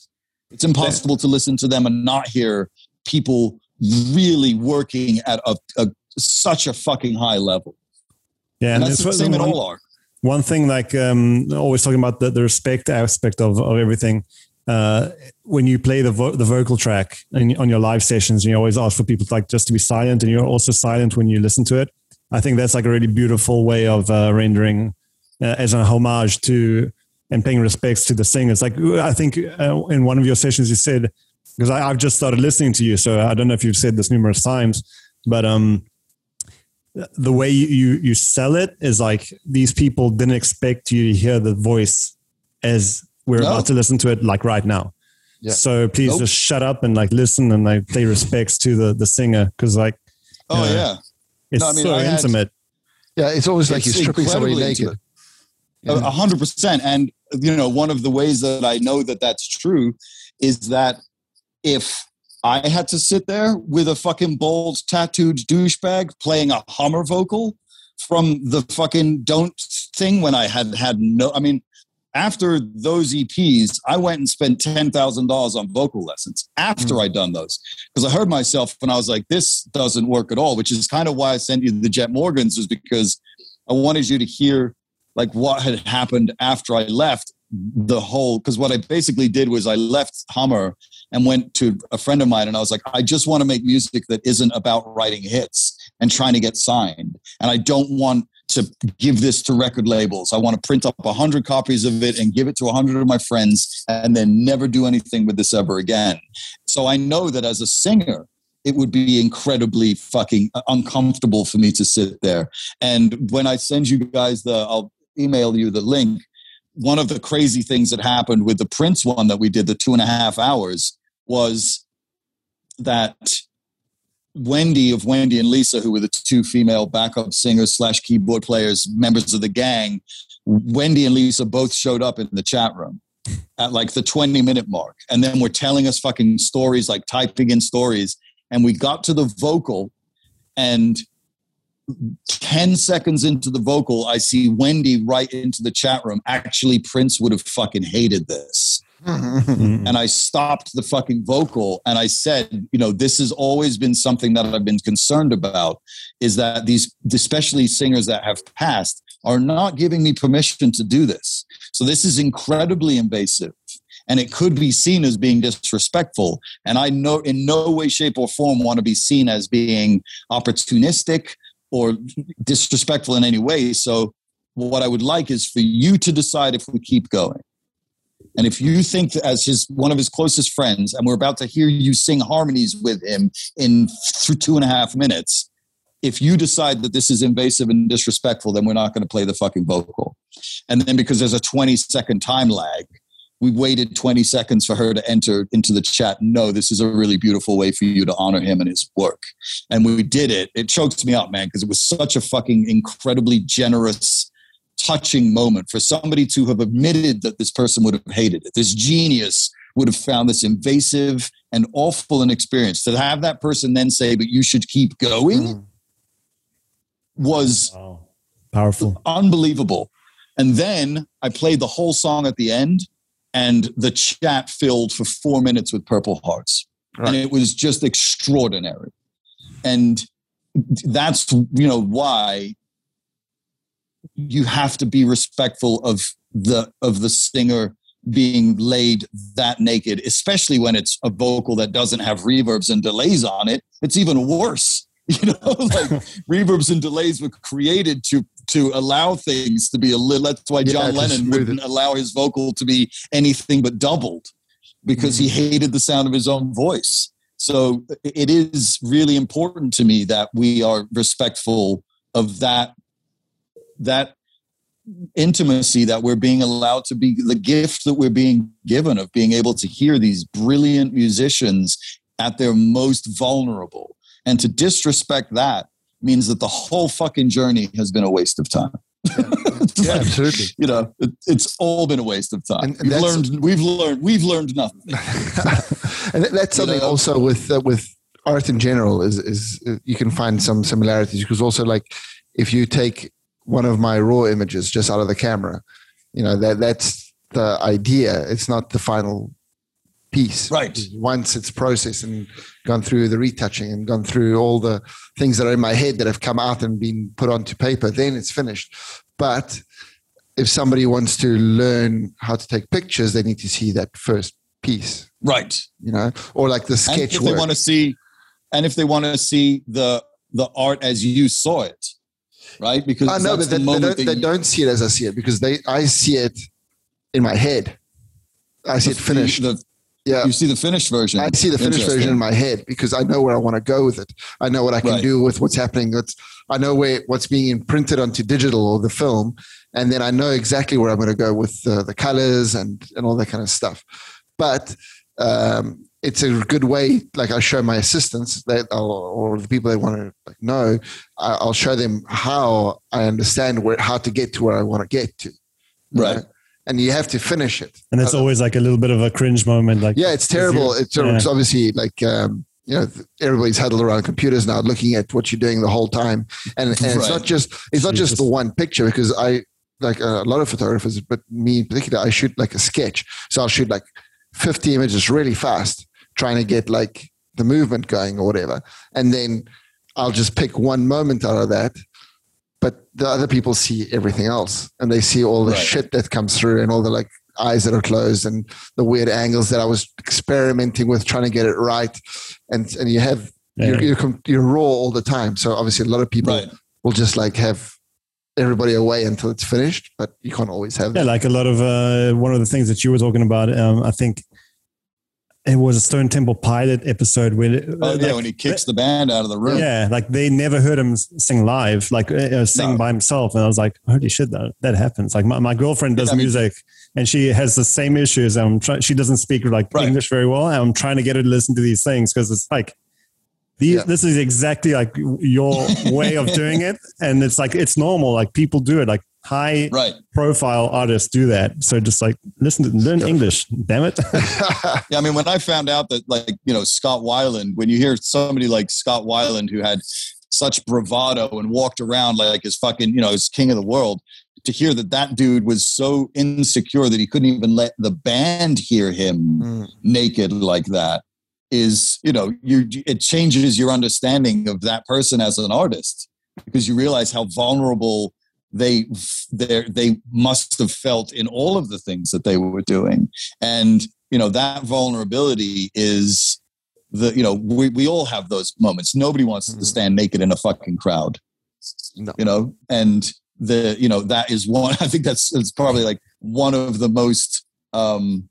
It's impossible to listen to them and not hear people really working at a, a such a fucking high level. Yeah, And that's the same in one- all art. one thing like um always talking about the, the respect aspect of, of everything uh when you play the vo- the vocal track in, on your live sessions you always ask for people like just to be silent and you're also silent when you listen to it i think that's like a really beautiful way of uh, rendering uh, as a homage to and paying respects to the singers like i think uh, in one of your sessions you said because I, i've just started listening to you so i don't know if you've said this numerous times but um the way you, you you sell it is like these people didn't expect you to hear the voice as we're No. about to listen to it like right now. Yeah. So please Nope. just shut up and like listen and like pay respects to the the singer because like Oh Yeah. yeah, it's No, I mean, so I had- intimate. Yeah, it's always like It's you're stripping somebody naked. intimate. A mm-hmm. a hundred percent. And you know, one of the ways that I know that that's true is that if I had to sit there with a fucking bald, tattooed douchebag playing a Hummer vocal from the fucking don't thing when I had had no, I mean, after those EPs, I went and spent ten thousand dollars on vocal lessons after mm. I'd done those because I heard myself and I was like, "This doesn't work at all." Which is kind of why I sent you the Jet Morgans, was because I wanted you to hear like what had happened after I left the whole. Because what I basically did was I left Hummer and went to a friend of mine, and I was like, "I just want to make music that isn't about writing hits and trying to get signed, and I don't want." to give this to record labels. I want to print up a 100 copies of it and give it to a 100 of my friends and then never do anything with this ever again. So I know that as a singer, it would be incredibly fucking uh, uncomfortable for me to sit there. And when I send you guys the, I'll email you the link. One of the crazy things that happened with the Prince one that we did, the two and a half hours, was that Wendy of Wendy and Lisa, who were the two female backup singers slash keyboard players, members of the gang, Wendy and Lisa both showed up in the chat room at like the 20 minute mark. And then were telling us fucking stories, like typing in stories. And we got to the vocal, and 10 seconds into the vocal, I see Wendy right into the chat room. Actually, Prince would have fucking hated this Mm. and I stopped the fucking vocal and I said, you know, this has always been something that I've been concerned about is that these, especially singers that have passed, are not giving me permission to do this. So this is incredibly invasive and it could be seen as being disrespectful. And I know in no way, shape, or form want to be seen as being opportunistic or disrespectful in any way. So what I would like is for you to decide if we keep going. And if you think as his one of his closest friends, and we're about to hear you sing harmonies with him in th- two and a half minutes, if you decide that this is invasive and disrespectful, then we're not going to play the fucking vocal. And then because there's a 20 second time lag, we waited 20 seconds for her to enter into the chat. No, this is a really beautiful way for you to honor him and his work. And we did it. It chokes me up, man, because it was such a fucking incredibly generous touching moment for somebody to have admitted that this person would have hated it. This genius would have found this invasive and awful an experience. To have that person then say, but you should keep going Mm. was Wow. Powerful. unbelievable. And then I played the whole song at the end, and the chat filled for four minutes with Purple Hearts. Right. And it was just extraordinary. And that's you know why you have to be respectful of the of the singer being laid that naked especially when it's a vocal that doesn't have reverbs and delays on it it's even worse you know like reverbs and delays were created to to allow things to be a little that's why john to lennon wouldn't it. allow his vocal to be anything but doubled because he Mm-hmm. hated the sound of his own voice so it is really important to me that we are respectful of that that intimacy that we're being allowed to be the gift that we're being given of being able to hear these brilliant musicians at their most vulnerable and to disrespect that means that the whole fucking journey has been a waste of time It's Yeah, like, absolutely. you know it, it's all been a waste of time And- and we've learned we've learned we've learned nothing and that- that's You something know? also with uh, with art in general is is uh, you can find some similarities because also like if you take one of my raw images just out of the camera, you know that that's the idea. It's not the final piece. Right. Once it's processed and gone through the retouching and gone through all the things that are in my head that have come out and been put onto paper, then it's finished. But if somebody wants to learn how to take pictures, they need to see that first piece right you know, or like the and sketch if they want to see and if they want to see the the art as you saw it right because I know, but the they, they, don't, that they you- don't see it as I see it because they I see it in my head. I see it finished. the- yeah. you see the finished version I see the finished version in my head because I know where I want to go with it. I know what I can Right. do with what's happening. I know where what's being imprinted onto digital or the film, and then I know exactly where I'm going to go with uh, the colors and and all that kind of stuff. But um, it's a good way. Like I show my assistants that I'll, or the people that want to like know, I'll show them how I understand where how to get to where I want to get to. Right. know? And you have to finish it. And it's Uh, always like a little bit of a cringe moment. Like, yeah, it's terrible. It's, Yeah. it's obviously like um, you know everybody's huddled around computers now, looking at what you're doing the whole time, and, and it's not just it's not just Jesus. the one picture because I like uh, a lot of photographers, but me in particular, I shoot like a sketch, so I'll shoot like 50 images really fast, trying to get like the movement going or whatever, and then I'll just pick one moment out of that. The other people see everything else, and they see all the Right. shit that comes through, and all the like eyes that are closed, and the weird angles that I was experimenting with, trying to get it right. And and you have you're, Yeah. you're you're raw all the time, so obviously a lot of people right will just like have everybody away until it's finished, but you can't always have Yeah, that. like a lot of uh, one of the things that you were talking about. Um, I think it was a Stone Temple Pilot episode where, oh yeah like, when he kicks the band out of the room yeah, like they never heard him sing live, like uh, uh, sing No. by himself, and I was like, holy shit, that that happens. Like my, my girlfriend does I mean- music, and she has the same issues. And I'm trying. She doesn't speak like Right. English very well, and I'm trying to get her to listen to these things because it's like. These, Yeah. This is exactly like your way of doing it, and it's like it's normal. Like people do it. Like high right profile artists do that. So just like listen to learn English. Damn it. yeah i mean when i found out that like you know scott weiland when you hear somebody like scott weiland who had such bravado and walked around like his fucking you know his king of the world to hear that that dude was so insecure that he couldn't even let the band hear him Mm. naked like that is you know you it changes your understanding of that person as an artist because you realize how vulnerable they they they must have felt in all of the things that they were doing and you know that vulnerability is the you know we, we all have those moments nobody wants Mhm. to stand naked in a fucking crowd No. you know and the you know that is one i think that's it's probably like one of the most um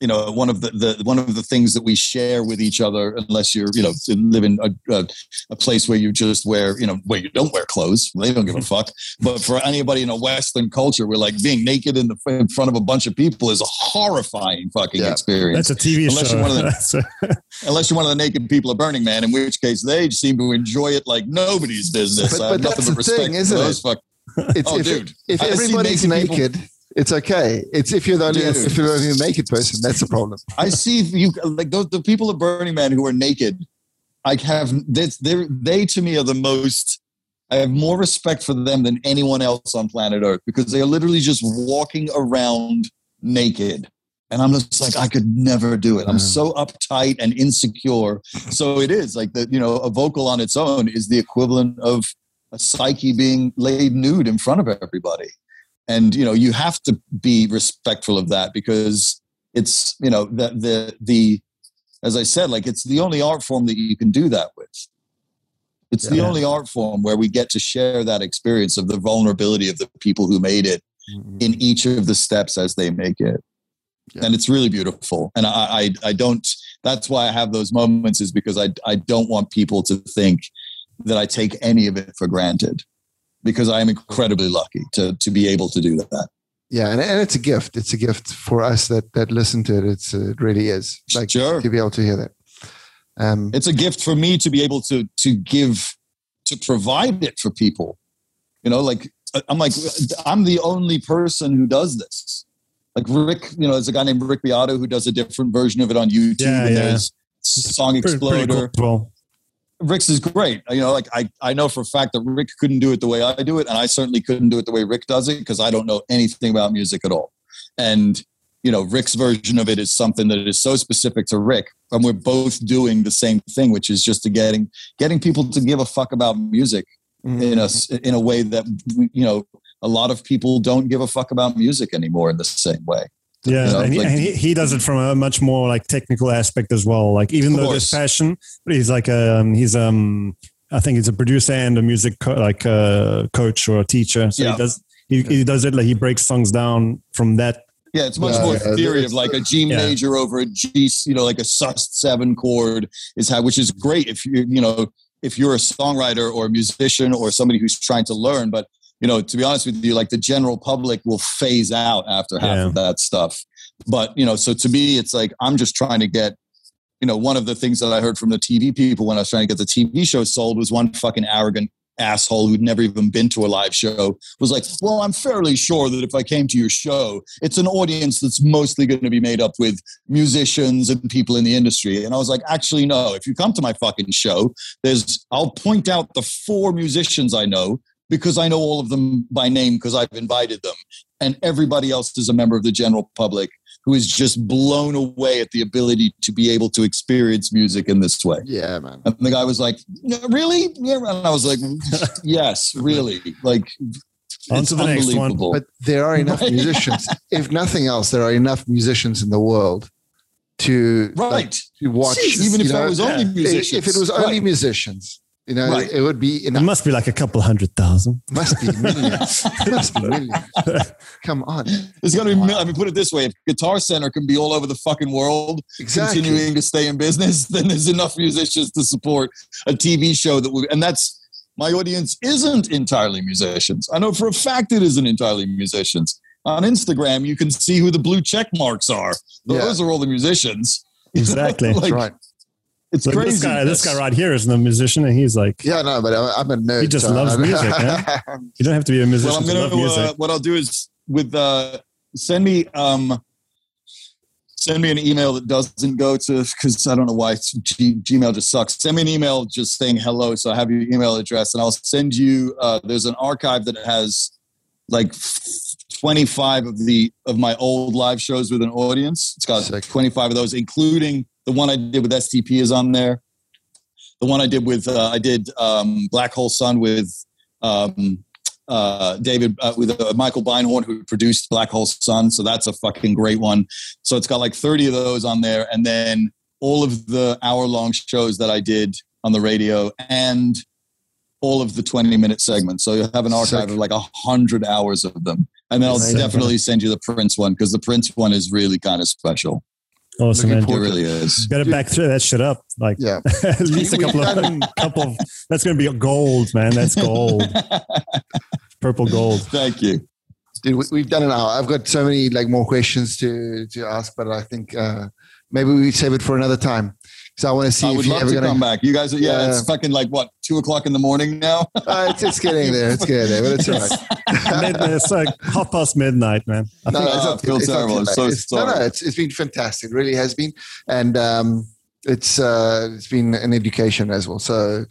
you know one of the, the one of the things that we share with each other unless you're you know live in a, a, a place where you just wear you know where you don't wear clothes they don't give a fuck but for anybody in a western culture we're like being naked in the in front of a bunch of people is a horrifying fucking Yeah. experience That's a TV Unless show. you're one of the- a- unless you're one of the naked people at Burning Man, in which case they seem to enjoy it like nobody's business. But- but nothing that's but the respect thing, isn't those it? fuck- It's, Oh, if, dude. if everybody's naked people- naked, it's okay. It's if you're the only Dude. if you're the only naked person, that's the problem. I see you like those the people at Burning Man who are naked. I have they they to me are the most. I have more respect for them than anyone else on planet Earth because they are literally just walking around naked. And I'm just like, I could never do it. I'm Mm. so uptight and insecure. So it is like that, you know, a vocal on its own is the equivalent of a psyche being laid nude in front of everybody. And, you know, you have to be respectful of that because it's, you know, the, the, the, as I said, like it's the only art form that you can do that with. It's the only art form where we get to share that experience of the vulnerability of the people who made it mm-hmm. in each of the steps as they make it. Yeah. And it's really beautiful. And I, I, I don't, that's why I have those moments is because I, I don't want people to think that I take any of it for granted because I am incredibly lucky to, to be able to do that. Yeah, and, and it's a gift. It's a gift for us that that listen to it. It's uh, it really is like Sure. to be able to hear that. Um, It's a gift for me to be able to, to give, to provide it for people. You know, like I'm like, I'm the only person who does this. Like Rick, you know, there's a guy named Rick Beato who does a different version of it on YouTube. Yeah, and yeah. there's Song Pretty, Exploder. pretty cool. Rick's is great. You know, like I, I know for a fact that Rick couldn't do it the way I do it, and I certainly couldn't do it the way Rick does it because I don't know anything about music at all. And you know, Rick's version of it is something that is so specific to Rick, and we're both doing the same thing, which is just to getting getting people to give a fuck about music mm, in a s- in a way that you know a lot of people don't give a fuck about music anymore in the same way. Yeah, You know, and, he, like- and he, he does it from a much more like technical aspect as well. Like even Of though there's course. passion, but he's like um he's um I think he's a producer and a music co- like uh, coach or a teacher. So Yeah. he does he, he does it like he breaks songs down from that. Yeah, it's much Yeah, more yeah, theory of like a G Yeah. major over a G, you know, like a sus seven chord is how, which is great if you, you know, if you're a songwriter or a musician or somebody who's trying to learn. But you know, to be honest with you, like the general public will phase out after half Yeah. of that stuff. But you know, so to me, it's like I'm just trying to get. You know, one of the things that I heard from the TV people when I was trying to get the TV show sold was one fucking arrogant asshole who'd never even been to a live show was like, well, I'm fairly sure that if I came to your show, it's an audience that's mostly going to be made up with musicians and people in the industry. And I was like, actually, no. If you come to my fucking show, there's I'll point out the four musicians I know because I know all of them by name because I've invited them. And everybody else is a member of the general public who is just blown away at the ability to be able to experience music in this way. yeah, man. And the guy was like, "No, "Really?" Yeah, and I was like, "Yes, really." Like, On it's to the next one. unbelievable. But there are enough Right. musicians. if nothing else, there are enough musicians in the world to like, right? to watch. Jesus, even if know, it was only yeah. if- musicians, if it was only Right. musicians, you know, Right. it would be It enough. must be like a couple hundred thousand. Must be millions. must be millions. Come on, It's gonna be. mil- I mean, put it this way: if Guitar Center can be all over the fucking world, exactly. continuing to stay in business, then there's enough musicians to support a TV show that would. And that's my audience isn't entirely musicians. I know for a fact it isn't entirely musicians. On Instagram, you can see who the blue check marks are. Yeah. Those are all the musicians. Exactly. like, That's right. It's Look, crazy. this guy, this guy right here isn't a musician, and he's like, Yeah, no, but I- I'm a nerd. He just so loves I- music, you don't have to be a musician well, I'm to gonna. love music. Uh, what I'll do is with uh, send me um, send me an email that doesn't go to because I don't know why it's G, Gmail just sucks. Send me an email just saying hello, so I have your email address, and I'll send you. Uh, there's an archive that has like 25 of the of my old live shows with an audience. It's got Sick. 25 of those, including the one I did with STP is on there. The one I did with uh, I did um, Black Hole Sun with um, uh, David uh, with uh, Michael Beinhorn who produced Black Hole Sun. So that's a fucking great one. So it's got like 30 of those on there, and then all of the hour long shows that I did on the radio and all of the 20 minute segments. So you'll have an archive Sick. of like a hundred hours of them. And then I'll Amazing. definitely send you the Prince one because the Prince one is really kind of special. Awesome, man. It really is. Better back through that shit up. Like Yeah. at least a We've couple of, done- couple of. That's gonna be gold, man. That's gold. Purple gold. Thank you. Dude, we, we've done an hour. I've got so many like more questions to to ask, but I think uh, maybe we save it for another time. So I want to see I if would you're love ever to gonna. come back. You guys are, yeah, Yeah. it's fucking like what, two o'clock in the morning now? Uh, it's, it's getting there. It's getting there, but it's all right. Midnight, it's like half past midnight, man. I No, think no, it's not, I it's not terrible. too I'm so It's- no, no, it's, it's been fantastic. It really has been, and um, it's uh, it's been an education as well. So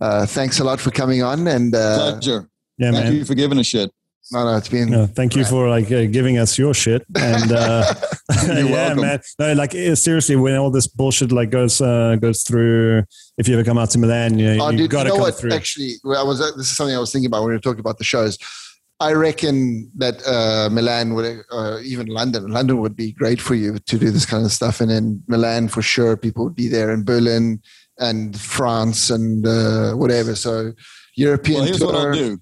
uh, thanks a lot for coming on, and uh, Pleasure. yeah, Thank man. you for giving a shit. No, no, it's been. No, thank you for like uh, giving us your shit and uh, You're yeah, welcome. man. No, like eh, seriously, when all this bullshit like goes uh, goes through, if you ever come out to Milan, you, Oh, you dude, got you to know come what? through. Actually, well, I was. uh, This is something I was thinking about when we were talking about the shows. I reckon that uh, Milan would, uh, even London, London would be great for you to do this kind of stuff, and then Milan for sure, people would be there, and Berlin, and France, and uh, whatever. So European Well, here's tour. what I'll do.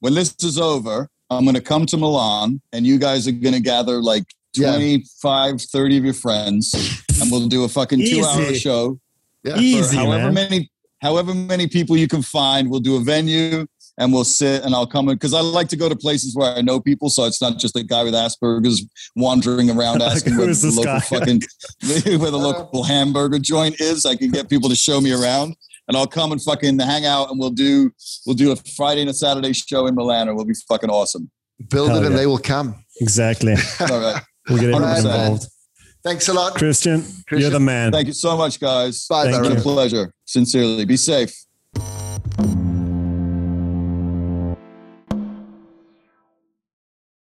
When this is over, I'm going to come to Milan and you guys are going to gather like Yeah. 25, 30 of your friends and we'll do a fucking two hour show. Yeah. Easy, however man. many however many people you can find. We'll do a venue and we'll sit and I'll come in because I like to go to places where I know people, so it's not just a guy with Asperger's wandering around asking where the local guy? fucking where the uh-huh. local hamburger joint is. I can get people to show me around. And I'll come and fucking hang out, and we'll do we'll do a Friday and a Saturday show in Milan, and we'll be fucking awesome. Build Hell it, and they will come. Exactly. All right, We'll get everyone 100%. involved. Thanks a lot. Christian, Christian. you're the man. thank you so much, guys. Bye, Thank It's Darren. been a pleasure. Sincerely, be safe.